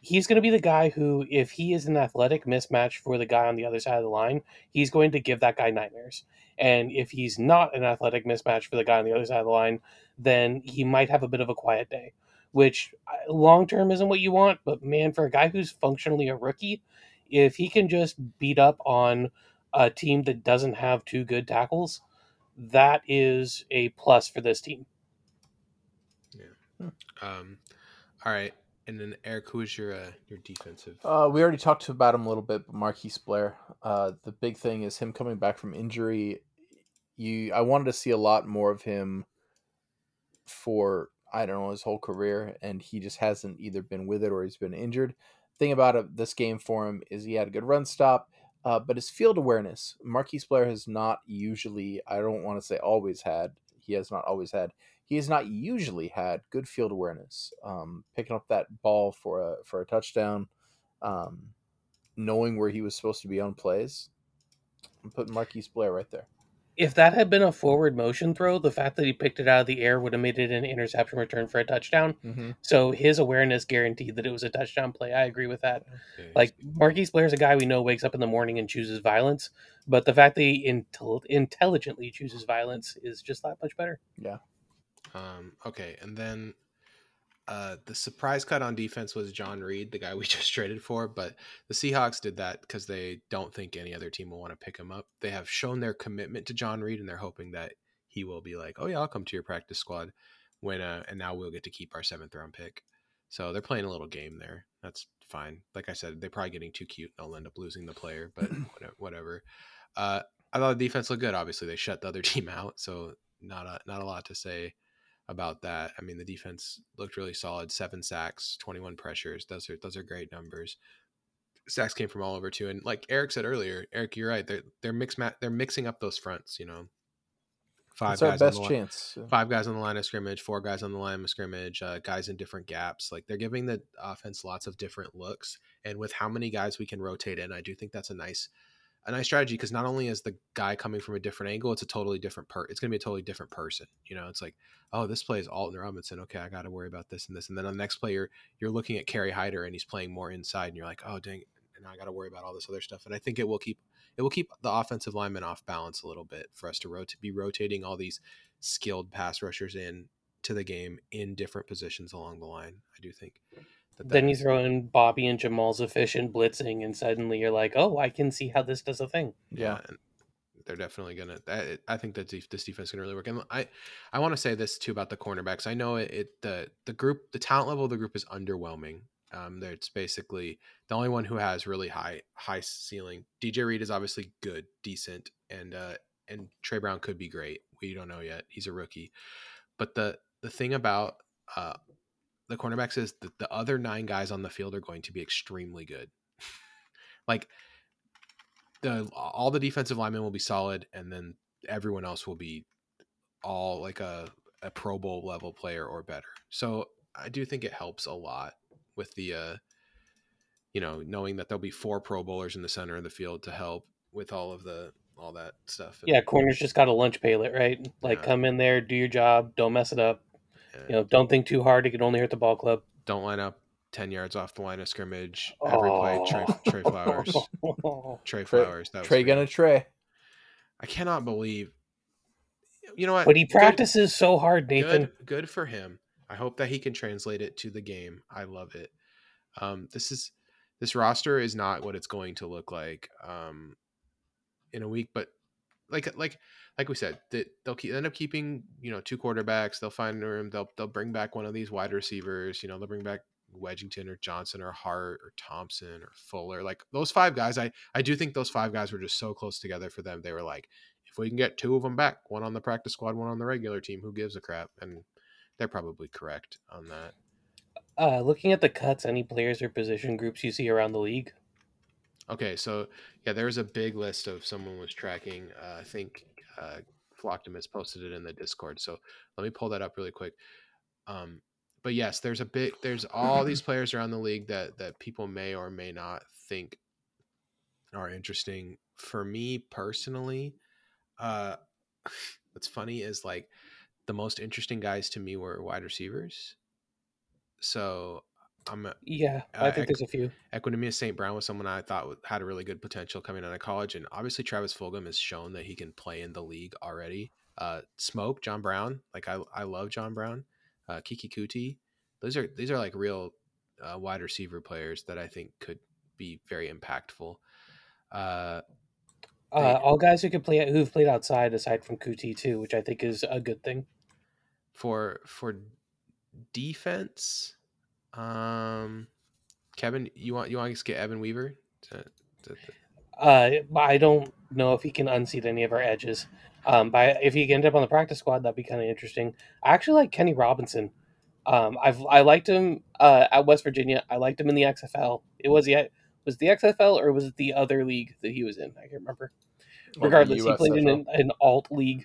he's going to be the guy who, if he is an athletic mismatch for the guy on the other side of the line, he's going to give that guy nightmares. And if he's not an athletic mismatch for the guy on the other side of the line, then he might have a bit of a quiet day, which uh, long term isn't what you want. But man, for a guy who's functionally a rookie, if he can just beat up on a team that doesn't have two good tackles, that is a plus for this team. Yeah. Um, all right. And then Eric, who is your uh, your defensive? Uh, we already talked about him a little bit, but Marquise Blair. Uh, the big thing is him coming back from injury. You, I wanted to see a lot more of him for I don't know his whole career, and he just hasn't either been with it or he's been injured. Thing about it, this game for him is he had a good run stop, uh, but his field awareness, Marquise Blair has not usually. I don't want to say always had. He has not always had he has not usually had good field awareness. Um, picking up that ball for a for a touchdown, um, knowing where he was supposed to be on plays. I'm putting Marquise Blair right there. If that had been a forward motion throw, the fact that he picked it out of the air would have made it an interception return for a touchdown. Mm-hmm. So his awareness guaranteed that it was a touchdown play. I agree with that. Okay. Like Marquise Blair is a guy we know wakes up in the morning and chooses violence, but the fact that he intel- intelligently chooses violence is just that much better. Yeah. Um, okay, and then uh, the surprise cut on defense was John Reid, the guy we (laughs) just traded for. But the Seahawks did that because they don't think any other team will want to pick him up. They have shown their commitment to John Reid, and they're hoping that he will be like, "Oh yeah, I'll come to your practice squad." When uh, and now we'll get to keep our seventh round pick. So they're playing a little game there. That's fine. Like I said, they're probably getting too cute. and They'll end up losing the player, but (clears throat) whatever. Uh, I thought the defense looked good. Obviously, they shut the other (laughs) team out, so not a not a lot to say about that. I mean, the defense looked really solid. Seven sacks, 21 pressures. Those are those are great numbers. Sacks came from all over too. And like Eric said earlier, Eric, you're right. They're they're mix mat they're mixing up those fronts, you know. Five That's guys best on the chance. Line, five guys on the line of scrimmage, four guys on the line of scrimmage, uh, guys in different gaps. Like they're giving the offense lots of different looks. And with how many guys we can rotate in, I do think that's a nice a nice strategy because not only is the guy coming from a different angle, it's a totally different per. It's going to be a totally different person. You know, it's like, oh, this play is Alton Robinson. Okay, I got to worry about this and this, and then on the next player, you're looking at Kerry Hyder and he's playing more inside, and you're like, oh, dang, and I got to worry about all this other stuff. And I think it will keep it will keep the offensive lineman off balance a little bit for us to rot- be rotating all these skilled pass rushers in to the game in different positions along the line. I do think. That then you throw in Bobby and Jamal's efficient blitzing, and suddenly you're like, oh, I can see how this does a thing. Yeah. yeah they're definitely gonna. I, I think that this defense is gonna really work. And I, I want to say this too about the cornerbacks. I know it, it. the the group, the talent level of the group is underwhelming. Um, it's basically the only one who has really high high ceiling. DJ Reed is obviously good, decent, and uh, and Tre Brown could be great. We don't know yet. He's a rookie, but the the thing about uh, the cornerbacks is that the other nine guys on the field are going to be extremely good. (laughs) like the all the defensive linemen will be solid, and then everyone else will be all like a a Pro Bowl level player or better. So I do think it helps a lot with the uh you know knowing that there'll be four Pro Bowlers in the center of the field to help with all of the all that stuff. Yeah, corners just got a lunch pail right? Like yeah. come in there, do your job, don't mess it up. You know, don't think too hard. It can only hurt the ball club. Don't line up ten yards off the line of scrimmage every oh. play. Tre, Tre Flowers, (laughs) Tre Flowers. That Tre gonna Tre. I cannot believe. You know what? But he practices good, so hard, Nathan. Good, good, for him. I hope that he can translate it to the game. I love it. Um, this is this roster is not what it's going to look like um, in a week, but like like like we said, they'll keep, end up keeping you know two quarterbacks. They'll find room. They'll they'll bring back one of these wide receivers. You know, they'll bring back Wedington or Johnson or Hart or Thompson or Fuller. Like those five guys, I I do think those five guys were just so close together for them. They were like, if we can get two of them back, one on the practice squad, one on the regular team, who gives a crap? And they're probably correct on that. Uh, looking at the cuts, any players or position groups you see around the league? Okay, so yeah, there's a big list of someone was tracking. Uh, I think uh, Flocktimus posted it in the Discord. So let me pull that up really quick. Um, but yes, there's a bit. There's all these players around the league that that people may or may not think are interesting. For me personally, uh, (sighs) what's funny is like the most interesting guys to me were wide receivers. So I'm a, Yeah, I Uh, think there's a few. Equanimeous St. Brown was someone I thought had a really good potential coming out of college, and obviously Travis Fulgham has shown that he can play in the league already. Uh, Smoke John Brown, like I I love John Brown. Uh, Keke Coutee, those are these are like real uh, wide receiver players that I think could be very impactful. Uh, Uh, They- all guys who can play who've played outside aside from Kuti too, which I think is a good thing. for for defense, um, Kevin, you want you want to get Evan Weaver? To, to, Uh, but I don't know if he can unseat any of our edges. Um, but if he can end up on the practice squad, that'd be kind of interesting. I actually like Kenny Robinson. Um, I've I liked him uh, at West Virginia. I liked him in the XFL. It was the was it the XFL or was it the other league that he was in? I can't remember. Regardless, he played in an, an alt league,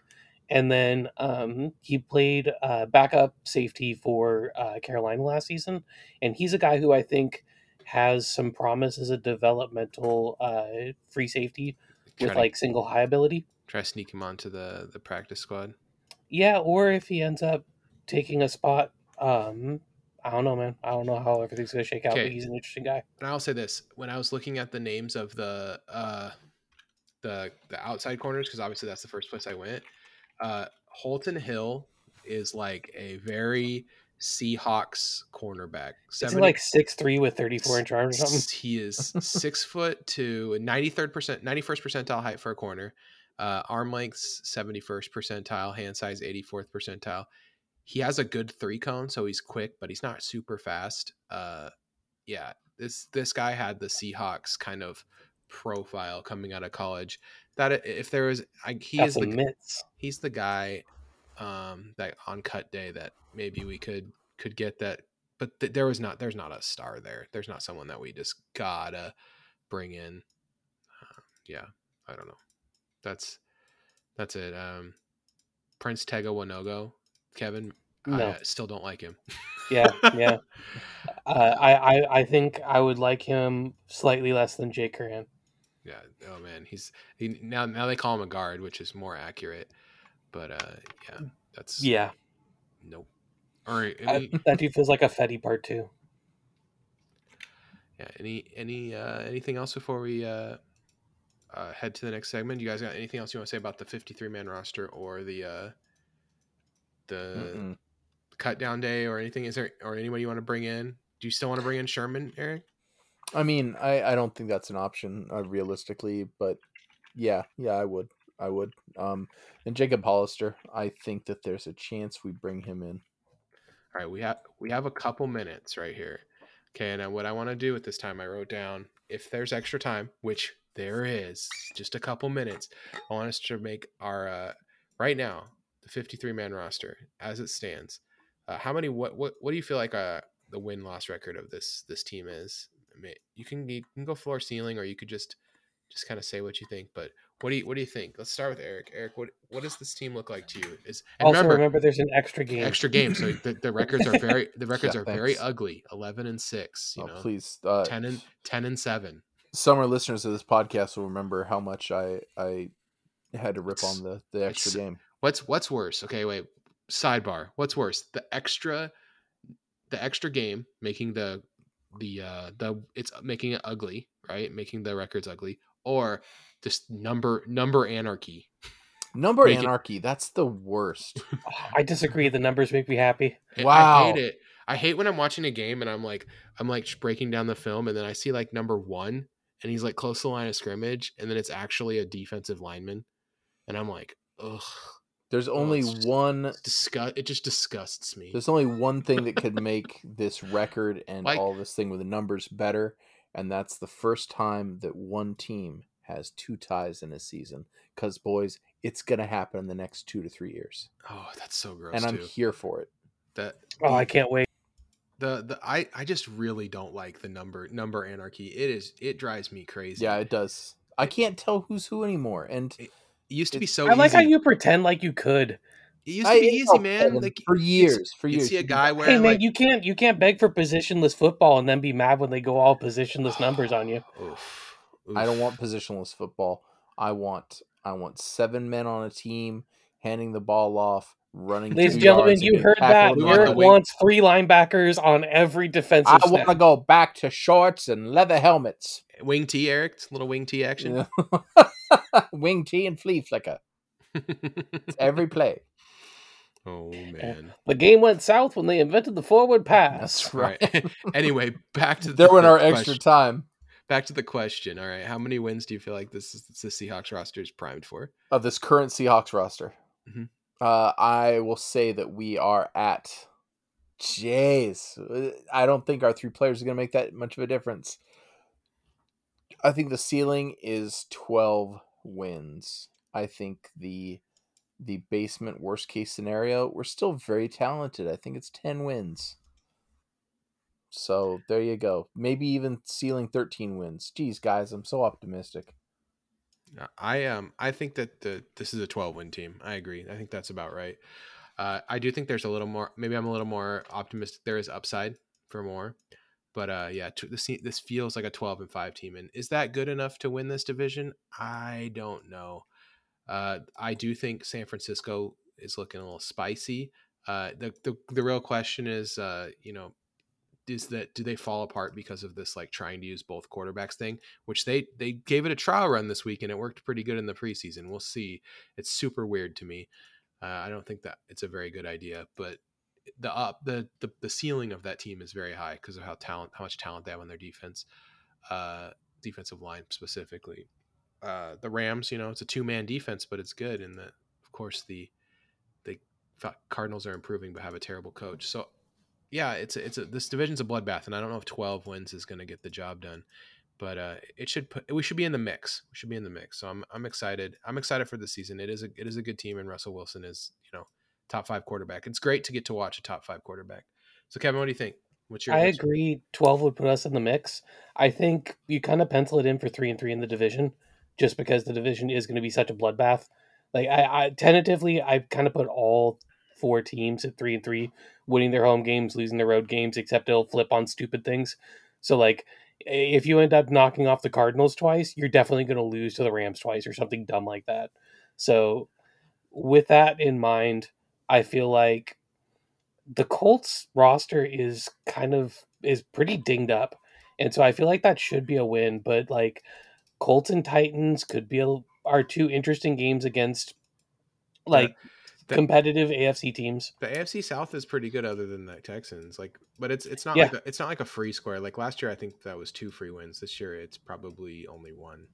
and then um, he played uh, backup safety for uh, Carolina last season. And he's a guy who I think has some promise as a developmental uh, free safety try with to- like single high ability. try to sneak him onto the the practice squad. Yeah, or if he ends up taking a spot, um, I don't know, man. I don't know how everything's gonna shake out, Okay. but he's an interesting guy. And I'll say this: when I was looking at the names of the uh, the the outside corners, because obviously that's the first place I went. Uh, Holton Hill is like a very Seahawks cornerback. 70 like six three with thirty four inch arms or something? He is (laughs) six foot to ninety third percent, ninety first percentile height for a corner. Uh, arm length seventy first percentile, hand size eighty fourth percentile. He has a good three cone, so he's quick, but he's not super fast. Uh, yeah, this this guy had the Seahawks kind of profile coming out of college. That if there was, I, he Got is the mitts. he's the guy um that on cut day that maybe we could could get that but th- there was not there's not a star there there's not someone that we just gotta bring in uh, yeah i don't know that's that's it um Prince Tega Wanogho kevin i No. uh, still don't like him Yeah, yeah. (laughs) Uh, I, I I think I would like him slightly less than Jake Curhan. Yeah oh man he's he, now now they call him a guard which is more accurate but uh yeah that's Yeah, nope. Or I, that dude feels like a Fetty part two. yeah any any uh anything else before we uh uh head to the next segment? You guys got anything else you want to say about the 53 man roster or the uh the Mm-mm. cut down day or anything? Is there or anybody you want to bring in? Do you still want to bring in sherman eric I mean, I, I don't think that's an option uh, realistically, but yeah, yeah, I would, I would. Um, and Jacob Hollister, I think that there's a chance we bring him in. all right we have we have a couple minutes right here okay and what i want to do at this time i wrote down if there's extra time which there is just a couple minutes i want us to make our uh right now the 53 man roster as it stands uh, how many what what what do you feel like uh the win loss record of this this team is you can you can go floor ceiling or you could just just kind of say what you think but what do you what do you think? Let's start with eric. Eric what what does this team look like to you? Is and Also, remember, remember, there's an extra game. extra game so the, the (laughs) records are very the records Yeah, are very ugly. 11 and 6 you Oh, know? please, uh, 10 and 10 and 7 summer listeners of this podcast will remember how much I I had to rip It's- on the the extra game. what's what's worse? Okay wait sidebar. What's worse? The extra the extra game making the the uh the it's making it ugly right making the records ugly or just number number anarchy Number Make it- anarchy, that's the worst. (laughs) I disagree. The numbers make me happy. I- I hate it. I hate when I'm watching a game and I'm like, I'm like breaking down the film and then I see like number one and he's like close to the line of scrimmage and then it's actually a defensive lineman. And I'm like, ugh, There's oh, only it's just- one. disgust. It just disgusts me. There's only one thing that could make this record and Like- all this thing with the numbers better, and that's the first time that one team has two ties in a season. Because boys, it's gonna happen in the next two to three years, Oh, that's so gross and I'm too. here for it. That Oh, I can't wait. the the I I just really don't like the number number anarchy. It is it drives me crazy. Yeah, it does. I can't tell who's who anymore, and It used to be so I like how you pretend like you could. It used to be I- easy, man. Kevin, Like for you'd years, for you'd see a guy like, wearing Hey man, like you can't you can't beg for positionless football and then be mad when they go all positionless numbers on you. (sighs) Oof, I don't want positionless football. I want I want seven men on a team handing the ball off, running. Ladies and gentlemen, you heard that. tackled We in want the the Eric wants three linebackers on every defensive I want to go back to shorts and leather helmets. Wing T, Eric, little wing T action. (laughs) Wing tee and flea flicker. It's (laughs) every play. oh man. The game went south when they invented the forward pass. That's right. right. (laughs) anyway, back to There the went our question. extra time Back to the question. All right, how many wins do you feel like this is the Seahawks roster is primed for? of this current Seahawks roster. Mhm. Uh, I will say that we are at. Jeez, Uh, I don't think our three players are going to make that much of a difference. I think the ceiling is twelve wins. I think the the basement worst case scenario, we're still very talented. I think it's ten wins. So there you go. Maybe even ceiling thirteen wins. Geez, guys, I'm so optimistic. Uh, I um I think that the this is a 12 win team. I agree. I think that's about right. Uh, I do think there's a little more. Maybe I'm a little more optimistic. There is upside for more, but uh, yeah, t- this this feels like a 12 and five team. And is that good enough to win this division? I don't know. Uh, I do think San Francisco is looking a little spicy. Uh, the the the real question is, uh, you know, is that do they fall apart because of this like trying to use both quarterbacks thing? Which they they gave it a trial run this week and it worked pretty good in the preseason. We'll see. It's super weird to me. Uh, i don't think that it's a very good idea but the up the the, the ceiling of that team is very high because of how talent how much talent they have on their defense uh defensive line specifically. Uh the rams you know it's a two-man defense but it's good and the of course the the cardinals are improving but have a terrible coach. So yeah, it's a, it's a, this division's a bloodbath, and I don't know if twelve wins is going to get the job done, but uh, it should put we should be in the mix. We should be in the mix. So I'm I'm excited. I'm excited for the season. It is a it is a good team, and Russell Wilson is you know top five quarterback. It's great to get to watch a top five quarterback. So Kevin, what do you think? What's your? I your- agree. Twelve would put us in the mix. I think you kind of pencil it in for three and three in the division, just because the division is going to be such a bloodbath. Like I, I tentatively, I kind of put all four teams at three and three, winning their home games, losing their road games, except it'll flip on stupid things. So like, if you end up knocking off the Cardinals twice, you're definitely going to lose to the Rams twice or something dumb like that. So, with that in mind, I feel like the Colts roster is kind of is pretty dinged up, and so I feel like that should be a win. But like Colts and Titans could be a, are two interesting games against like the- competitive AFC teams. the AFC South is pretty good, other than the Texans. Like, but it's it's not Yeah. like a, it's not like a free square. Like last year, I think that was two free wins. This year, it's probably only one.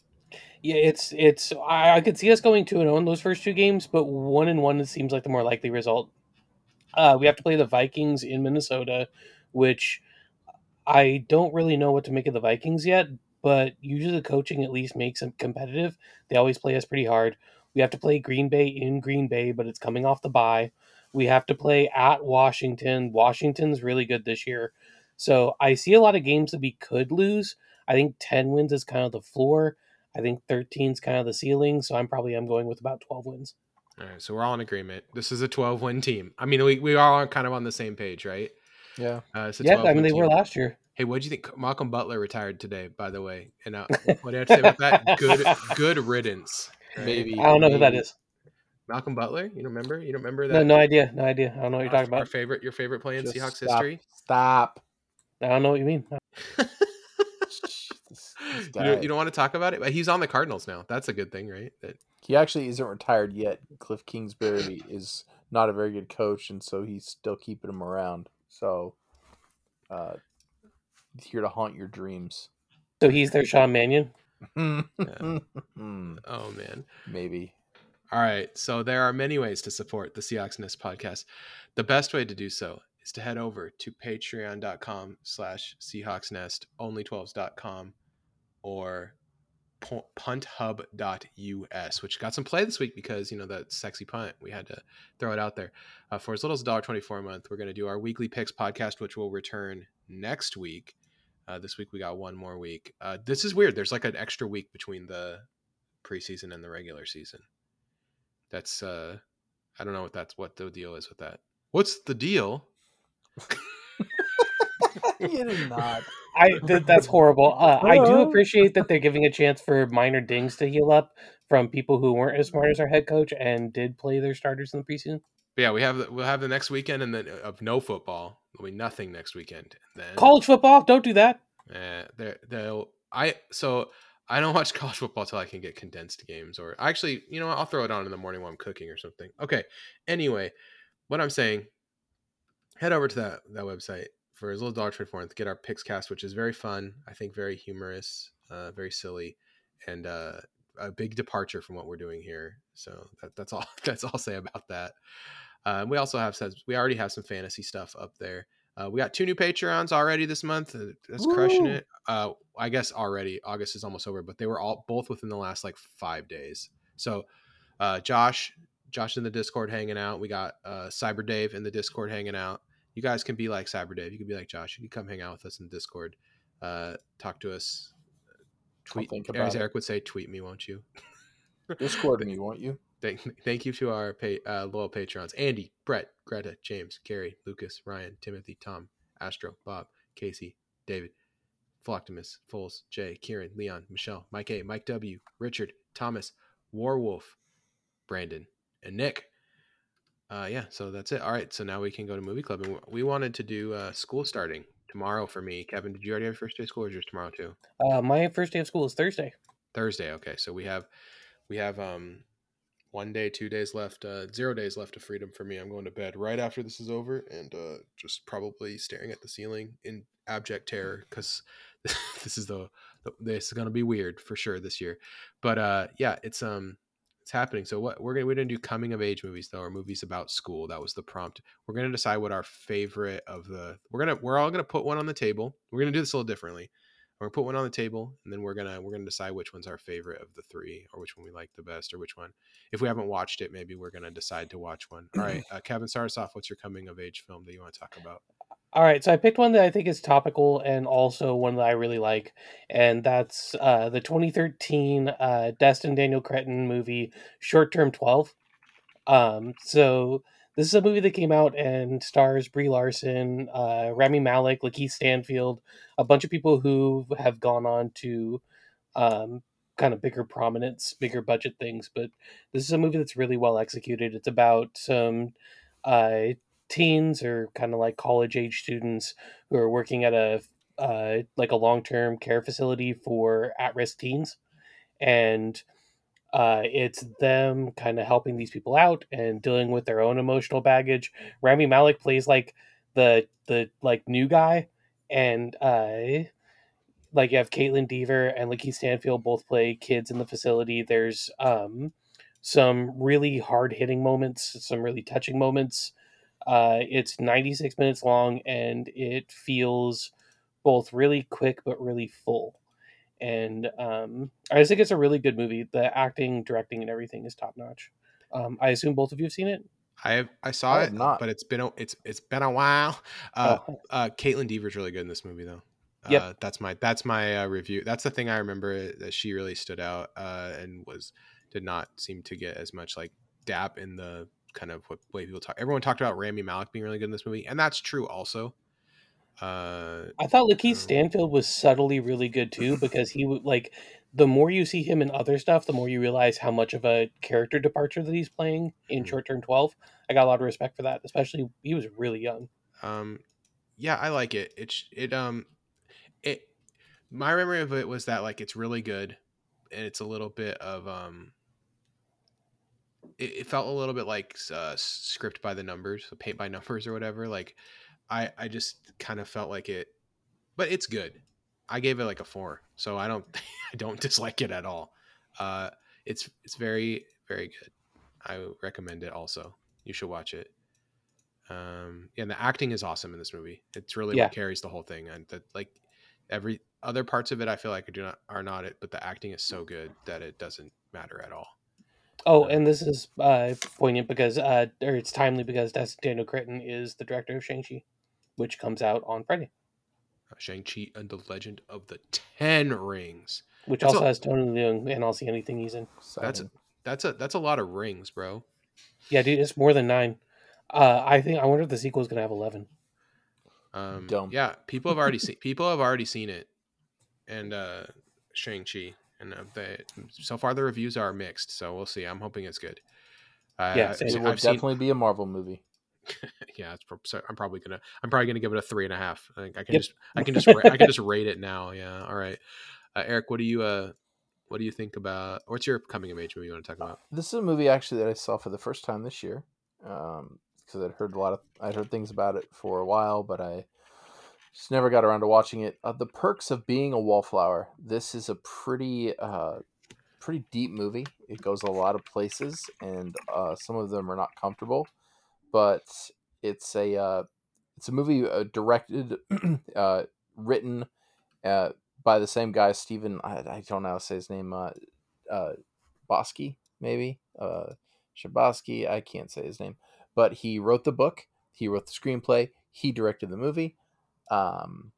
Yeah, it's it's I, I could see us going two and zero in those first two games, but one and one seems like the more likely result. Uh, we have to play the Vikings in Minnesota, which I don't really know what to make of the Vikings yet. But usually the coaching at least makes them competitive. They always play us pretty hard. We have to play Green Bay in Green Bay, but it's coming off the bye. We have to play at Washington. Washington's really good this year. So I see a lot of games that we could lose. I think 10 wins is kind of the floor. I think 13 is kind of the ceiling. So I'm probably I'm going with about 12 wins. All right, so we're all in agreement. This is a 12 win team. I mean, we we are kind of on the same page, right? Yeah. Uh, Yeah, I mean they win were last year. Hey, what do you think? Malcolm Butler retired today, by the way. And uh, what do you have to say about that? (laughs) Good, good riddance. Right? Maybe. I don't know who that is. Malcolm Butler. You don't remember? You don't remember that? No, no idea. No idea. I don't know what you're Our- talking Our about. favorite, your favorite play in Just Seahawks stop. history. Stop. I don't know what you mean. (laughs) This- this You don't, you don't want to talk about it, but he's on the Cardinals now. That's a good thing, right? That He actually isn't retired yet. Cliff Kingsbury is not a very good coach, and so he's still keeping him around. So, uh, here to haunt your dreams. So he's their Sean Mannion. (laughs) oh man. Maybe. All right. So there are many ways to support the Seahawks Nest podcast. The best way to do so is to head over to patreon.com slash Seahawks Nest, only12s.com, or pu- punthub.us, which got some play this week because, you know, that sexy punt, we had to throw it out there. Uh, for as little as $1.24 a month, we're going to do our weekly picks podcast, which will return next week. Uh, this week we got one more week. Uh, this is weird. There's like an extra week between the preseason and the regular season. That's uh I don't know what that's what the deal is with that. What's the deal? (laughs) you did not. I th- that's horrible. Uh, (laughs) I do appreciate that they're giving a chance for minor dings to heal up from people who weren't as smart as our head coach and did play their starters in the preseason. But yeah, we have the, we'll have the next weekend and then uh, of no football. There'll be nothing next weekend. And then College football, don't do that. uh, there they'll I so I don't (laughs) watch college football till I can get condensed games or actually, you know, what, I'll throw it on in the morning while I'm cooking or something. Okay. Anyway, what I'm saying, head over to that that website for as little dollar four and get our picks cast, which is very fun. I think very humorous, uh, very silly, and uh, a big departure from what we're doing here. So that, that's all. (laughs) That's all I'll say about that. Uh, we also have says we already have some fantasy stuff up there. Uh, we got two new Patreons already this month. uh, That's crushing it. Uh, I guess already August is almost over, but they were all both within the last like five days. So, uh, Josh, Josh in the Discord hanging out. We got uh, Cyber Dave in the Discord hanging out. You guys can be like Cyber Dave. You can be like Josh. You can come hang out with us in the Discord. Uh, talk to us. Tweet. think As about it. Eric would say, tweet me, won't you? Discord (laughs) me, won't you? Thank, (laughs) thank you to our pay, uh, loyal patrons Andy, Brett, Greta, James, Gary, Lucas, Ryan, Timothy, Tom, Astro, Bob, Casey, David, Philoctimus, Foles, Jay, Kieran, Leon, Michelle, Mike A, Mike W, Richard, Thomas, Warwolf, Brandon, and Nick. Uh, yeah, so that's it. All right, so now we can go to movie club, and we wanted to do uh, school starting tomorrow for me. Kevin, did you already have your first day of school, or yours tomorrow too? Uh, my first day of school is Thursday. Thursday. Okay, so we have we have um one day, two days left, uh, zero days left of freedom for me. I'm going to bed right after this is over, and uh, just probably staring at the ceiling in abject terror because (laughs) this is the, the this is going to be weird for sure this year. But uh, yeah, it's um it's happening. So what we're gonna we're gonna do coming of age movies though, or movies about school. That was the prompt. We're gonna decide what our favorite of the. We're gonna we're all gonna put one on the table. We're gonna do this a little differently. We're gonna put one on the table, and then we're gonna we're gonna decide which one's our favorite of the three, or which one we like the best, or which one. If we haven't watched it, maybe we're gonna decide to watch one. All right, uh, Kevin, start off. What's your coming of age film that you want to talk about? All right, so I picked one that I think is topical and also one that I really like, and that's uh, the 2013 uh, Destin Daniel Cretton movie, Short Term 12. Um, so this is a movie that came out and stars Brie Larson, uh, Rami Malek, Lakeith Stanfield, a bunch of people who have gone on to um, kind of bigger prominence, bigger budget things. But this is a movie that's really well executed. It's about some uh, teens or kind of like college age students who are working at a uh, like a long term care facility for at risk teens, and uh, it's them kind of helping these people out and dealing with their own emotional baggage. Rami Malek plays like the the like new guy, and uh, like you have Kaitlyn Dever and Lakeith Stanfield both play kids in the facility. There's um, some really hard hitting moments, some really touching moments. Uh, it's 96 minutes long and it feels both really quick but really full. And um, I just think it's a really good movie. The acting, directing, and everything is top notch. Um, I assume both of you have seen it. I have I saw I it, not. but it's been a, it's it's been a while. Uh, Oh. uh, Kaitlyn Dever's really good in this movie, though. Yep. Uh, that's my that's my uh, review. That's the thing I remember that she really stood out uh, and was did not seem to get as much like dap in the kind of what way people talk. Everyone talked about Rami Malek being really good in this movie, and that's true also. Uh, I thought Lakeith Um, Stanfield was subtly really good too because he would like the more you see him in other stuff, the more you realize how much of a character departure that he's playing in Mhm. Short Term Twelve. I got a lot of respect for that, especially he was really young. um, yeah, I like it. It's it um it my memory of it was that like it's really good, and it's a little bit of um it, it felt a little bit like uh, script by the numbers, paint by numbers or whatever. Like, I I just kind of felt like it, but it's good. I gave it like a four, so I don't (laughs) I don't dislike it at all. Uh, it's it's very very good. I recommend it. Also, you should watch it. Um, yeah, and the acting is awesome in this movie. It's really Yeah. what carries the whole thing, and that like every other parts of it, I feel like do not are not it, but the acting is so good that it doesn't matter at all. Oh, Uh, and this is uh, poignant because, uh, or it's timely because that's Daniel Cretton is the director of Shang Chi, which comes out on Friday, Uh, Shang-Chi and the Legend of the Ten Rings. which That's also a- has Tony Leung and I'll see anything he's in. That's Seven. that's a that's a lot of rings, bro. Yeah, dude, it's more than nine. Uh, I think I wonder if the sequel is gonna have eleven. Um, Dumb. Yeah, people have already (laughs) seen people have already seen it, and uh, Shang Chi, and uh, they so far the reviews are mixed. So we'll see. I'm hoping it's good. I, Yeah, I, same. It I've will seen- definitely be a Marvel movie. (laughs) yeah, it's, prob- so I'm probably gonna I'm probably gonna give it a three and a half. I, think I can Yep. just I can just ra- I can (laughs) just rate it now. Yeah, all right. Uh, Eric, what do you uh what do you think about? What's your coming of age movie you want to talk about? This is a movie actually that I saw for the first time this year, because I'd heard a lot of I'd heard things about it for a while, but I just never got around to watching it. Uh, the Perks of Being a Wallflower. This is a pretty uh, pretty deep movie. It goes a lot of places, and uh, some of them are not comfortable, but it's a uh, it's a movie uh, directed, (clears throat) uh, written uh, by the same guy, Stephen. I, I don't know how to say his name. Uh, uh, Bosky, maybe uh, Shabosky. I can't say his name, but he wrote the book. He wrote the screenplay. He directed the movie. Um,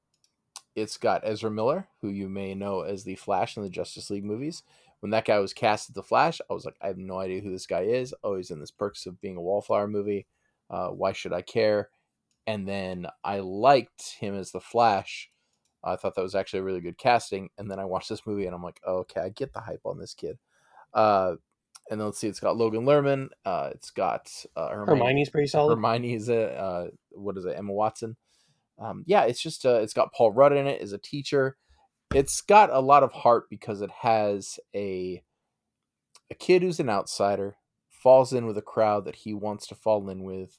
it's got Ezra Miller, who you may know as the Flash in the Justice League movies. When that guy was cast as the Flash, I was like, I have no idea who this guy is. Oh, he's in this Perks of Being a Wallflower movie. Uh, why should I care? And then I liked him as the Flash. I thought that was actually a really good casting. And then I watched this movie and I'm like, oh, okay, I get the hype on this kid. Uh, and then let's see, it's got Logan Lerman. Uh, it's got uh, Hermione. Hermione's pretty solid. Hermione is a uh, what is it? Emma Watson. Um, yeah, it's just uh, it's got Paul Rudd in it as a teacher. It's got a lot of heart because it has a a kid who's an outsider falls in with a crowd that he wants to fall in with.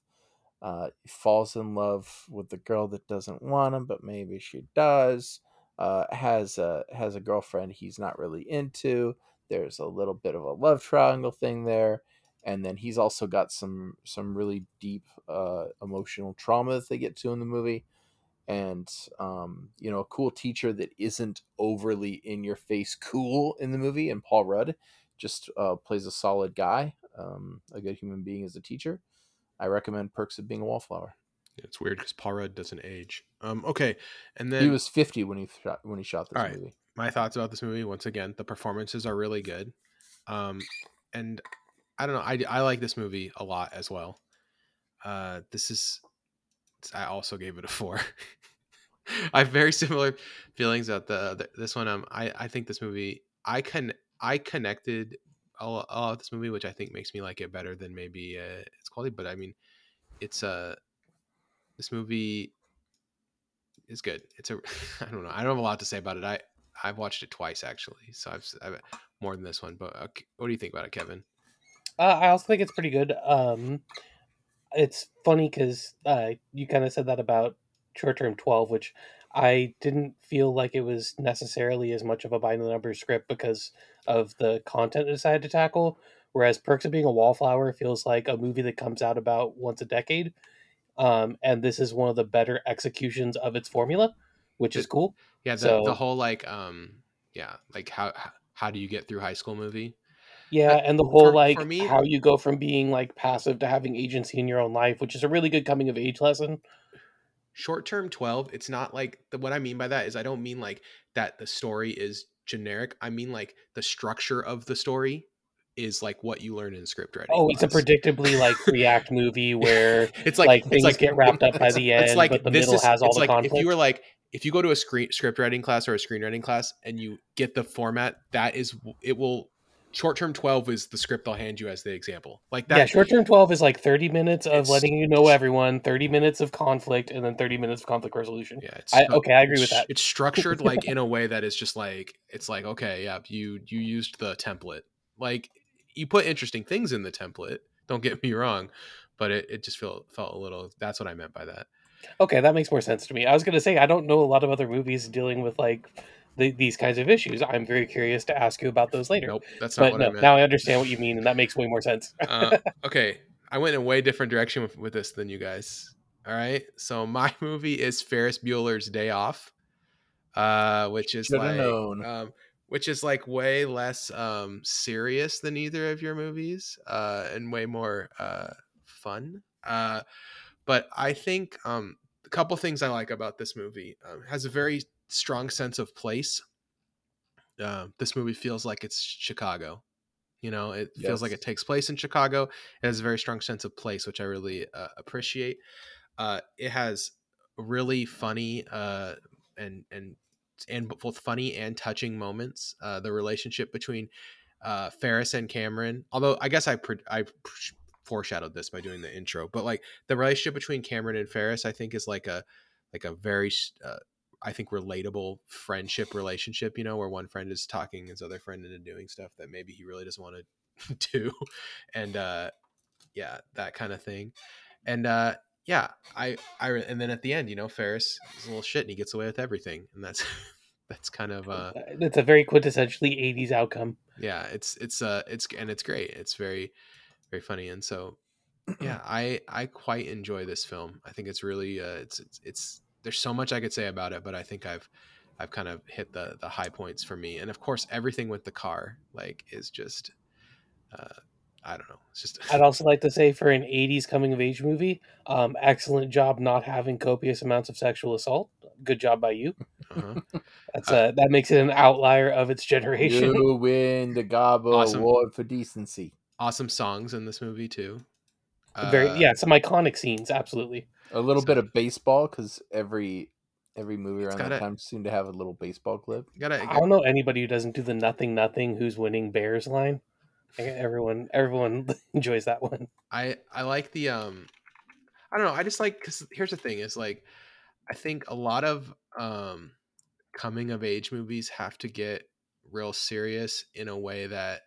Uh, falls in love with the girl that doesn't want him, but maybe she does. Uh, has a has a girlfriend he's not really into. There's a little bit of a love triangle thing there, and then he's also got some some really deep uh, emotional trauma that they get to in the movie, and um, you know a cool teacher that isn't overly in your face cool in the movie, and Paul Rudd just uh, plays a solid guy, um, a good human being as a teacher. I recommend Perks of Being a Wallflower. It's weird because Paul Rudd doesn't age. Um, okay, and then he was 50 when he shot when he shot this right. movie. my thoughts about this movie once again the performances are really good um and i don't know i, I like this movie a lot as well uh this is i also gave it a four (laughs) i have very similar feelings about the, the this one um i i think this movie i can i connected a a lot of this movie which i think makes me like it better than maybe uh, its quality but i mean it's uh this movie is good it's a (laughs) i don't know i don't have a lot to say about it i I've watched it twice actually, so I've, I've more than this one. But uh, what do you think about it, Kevin? Uh, I also think it's pretty good. Um, it's funny because uh, you kind of said that about short term 12, which I didn't feel like it was necessarily as much of a by the numbers script because of the content it decided to tackle. Whereas Perks of Being a Wallflower feels like a movie that comes out about once a decade. Um, and this is one of the better executions of its formula, which is cool. Yeah, the, So- the whole like um yeah like how how do you get through high school movie? Yeah, and the whole for- like for me- how you go from being like passive to having agency in your own life, which is a really good coming of age lesson. Short term twelve. It's not like the, what I mean by that is I don't mean like that the story is generic. I mean like the structure of the story is like what you learn in script writing. Oh, it's a predictably like (laughs) React movie where (laughs) it's like, like, things it's like get wrapped up by (laughs) it's- the it's end, like but the middle is- has all it's the like conflict. If you were like, if you go to a screen script writing class or a screenwriting class and you get the format, that is it will. Short term twelve is the script I'll hand you as the example. Like that. yeah, short term twelve is like thirty minutes of letting you know everyone, thirty minutes of conflict, and then thirty minutes of conflict resolution. Yeah, it's I, okay, I agree with that. It's structured like in a way that is just like it's like okay, yeah, you you used the template. Like you put interesting things in the template. Don't get (laughs) me wrong, but it, it just felt felt a little. That's what I meant by that. Okay, that makes more sense to me. I was going to say I don't know a lot of other movies dealing with like the, these kinds of issues. I'm very curious to ask you about those later. Nope, that's not but what no, I meant. now I understand what you mean, and that makes way more sense. uh, (laughs) okay, I went in a way different direction with, with this than you guys. All right, so my (laughs) movie is Ferris Bueller's Day Off, uh, which is Shoulda like, known. um, which is like way less um, serious than either of your movies, uh, and way more uh, fun. Uh, but I think um, a couple things I like about this movie um, it has a very strong sense of place. Uh, this movie feels like it's Chicago. You know, it feels like it takes place in Chicago. It has a very strong sense of place, which I really uh, appreciate. Uh, it has really funny uh, and and and both funny and touching moments. Uh, the relationship between uh, Ferris and Cameron, although I guess I pre- I foreshadowed this by doing the intro, but like the relationship between Cameron and Ferris, I think is like a like a very uh, I think relatable friendship relationship. You know, where one friend is talking his other friend into doing stuff that maybe he really doesn't want to (laughs) do, and uh, yeah, that kind of thing. And uh, yeah, I I and then at the end, you know, Ferris is a little shit and he gets away with everything, and that's (laughs) that's kind of uh, that's a very quintessentially '80s outcome. Yeah, it's it's uh it's and it's great. It's very very funny, and so yeah, (clears throat) I I quite enjoy this film. I think it's really uh it's it's, it's there's so much I could say about it, but I think I've I've kind of hit the the high points for me, and of course everything with the car like is just uh I don't know. It's just. I'd (laughs) also like to say for an '80s coming of age movie, um, excellent job not having copious amounts of sexual assault. Good job by you. Uh-huh. (laughs) That's uh, uh, that makes it an outlier of its generation. You win the Gobbo awesome. Award for decency. Awesome songs in this movie too. Very uh, yeah, some iconic scenes. Absolutely. A little so, bit of baseball because every every movie around gotta, that time seemed to have a little baseball clip. Gotta, gotta, I don't know anybody who doesn't do the nothing nothing who's winning Bears line everyone everyone (laughs) enjoys that one. I I like the um I don't know, I just like cuz here's the thing is like I think a lot of um coming of age movies have to get real serious in a way that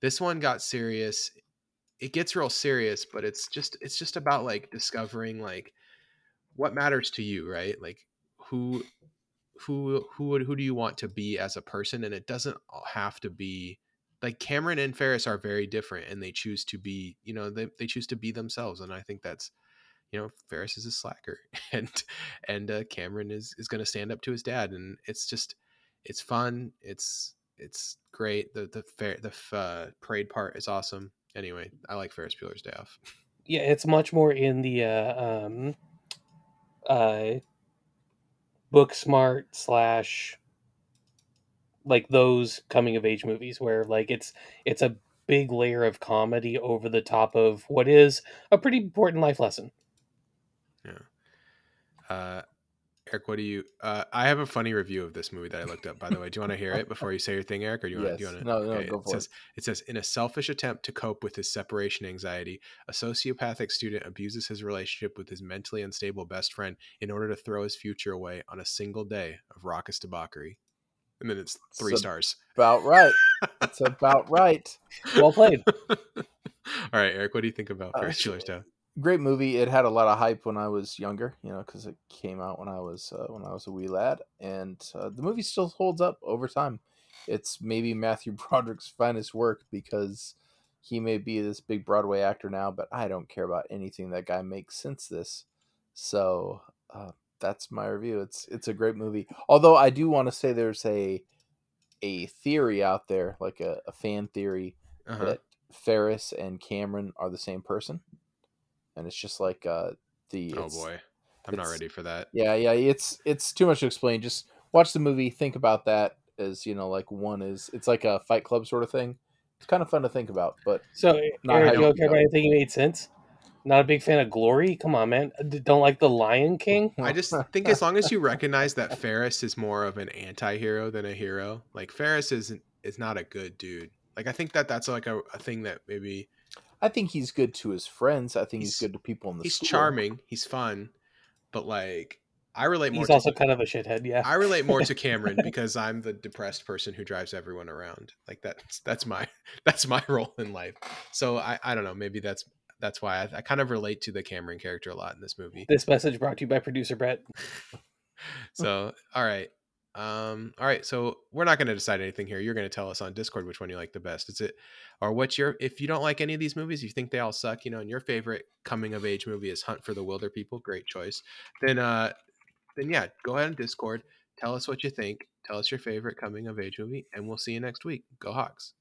this one got serious. It gets real serious, but it's just it's just about like discovering like what matters to you, right? Like who who who would who do you want to be as a person and it doesn't have to be like Cameron and Ferris are very different and they choose to be, you know, they, they choose to be themselves. And I think that's, you know, Ferris is a slacker (laughs) and, and uh, Cameron is, is to stand up to his dad. And it's just, it's fun. It's, it's great. The, the fair, the uh, parade part is awesome. Anyway, I like Ferris Bueller's Day Off. Yeah. It's much more in the, uh, um, uh, book smart slash like those coming of age movies where like it's it's a big layer of comedy over the top of what is a pretty important life lesson. Yeah. Uh, Eric, what do you? Uh, I have a funny review of this movie that I looked up. By the way, do you want to hear it before you say your thing, Eric, or do you want? Yes. Do you want to? No, no, okay. go it says, it. It says, in a selfish attempt to cope with his separation anxiety, a sociopathic student abuses his relationship with his mentally unstable best friend in order to throw his future away on a single day of raucous debauchery and then it's three it's stars. About right. It's about right. Well played. (laughs) All right, Eric, what do you think about Ferris uh, Bueller's Great movie. It had a lot of hype when I was younger, you know, because it came out when I was uh, when I was a wee lad, and uh, the movie still holds up over time. It's maybe Matthew (laughs) Broderick's finest work because he may be this big Broadway actor now, but I don't care about anything that guy makes since this. So uh, that's my review. It's it's a great movie. Although I do want to say there's a a theory out there, like a, a fan theory, uh-huh. that Ferris and Cameron are the same person, and it's just like uh, the. Oh boy, I'm not ready for that. Yeah, yeah, it's it's too much to explain. Just watch the movie, think about that as you know, like one is it's like a Fight Club sort of thing. It's kind of fun to think about, but so Eric, you okay about anything you made sense? Not a big fan of Glory. Come on, man. Don't like the Lion King. I just (laughs) think as long as you recognize that Ferris is more of an anti-hero than a hero, like Ferris is is not a good dude. Like I think that that's like a, a thing that maybe. I think he's good to his friends. I think he's, he's good to people in the. He's school. charming. He's fun, but like I relate more. He's also kind of a shithead. Yeah. I relate more to Cameron (laughs) because I'm the depressed person who drives everyone around. Like that's that's my (laughs) that's my role in life. So I I don't know. Maybe that's that's why I, I, kind of relate to the Cameron character a lot in this movie. This message brought to you by producer Brett. (laughs) so, all right. Um, all right. So we're not going to decide anything here. You're going to tell us on Discord which one you like the best. Is it, or what's your, if you don't like any of these movies, you think they all suck, you know, and your favorite coming of age movie is Hunt for the Wilder People. Great choice. Then, uh, then yeah, go ahead on Discord. Tell us what you think. Tell us your favorite coming of age movie, and we'll see you next week. Go Hawks.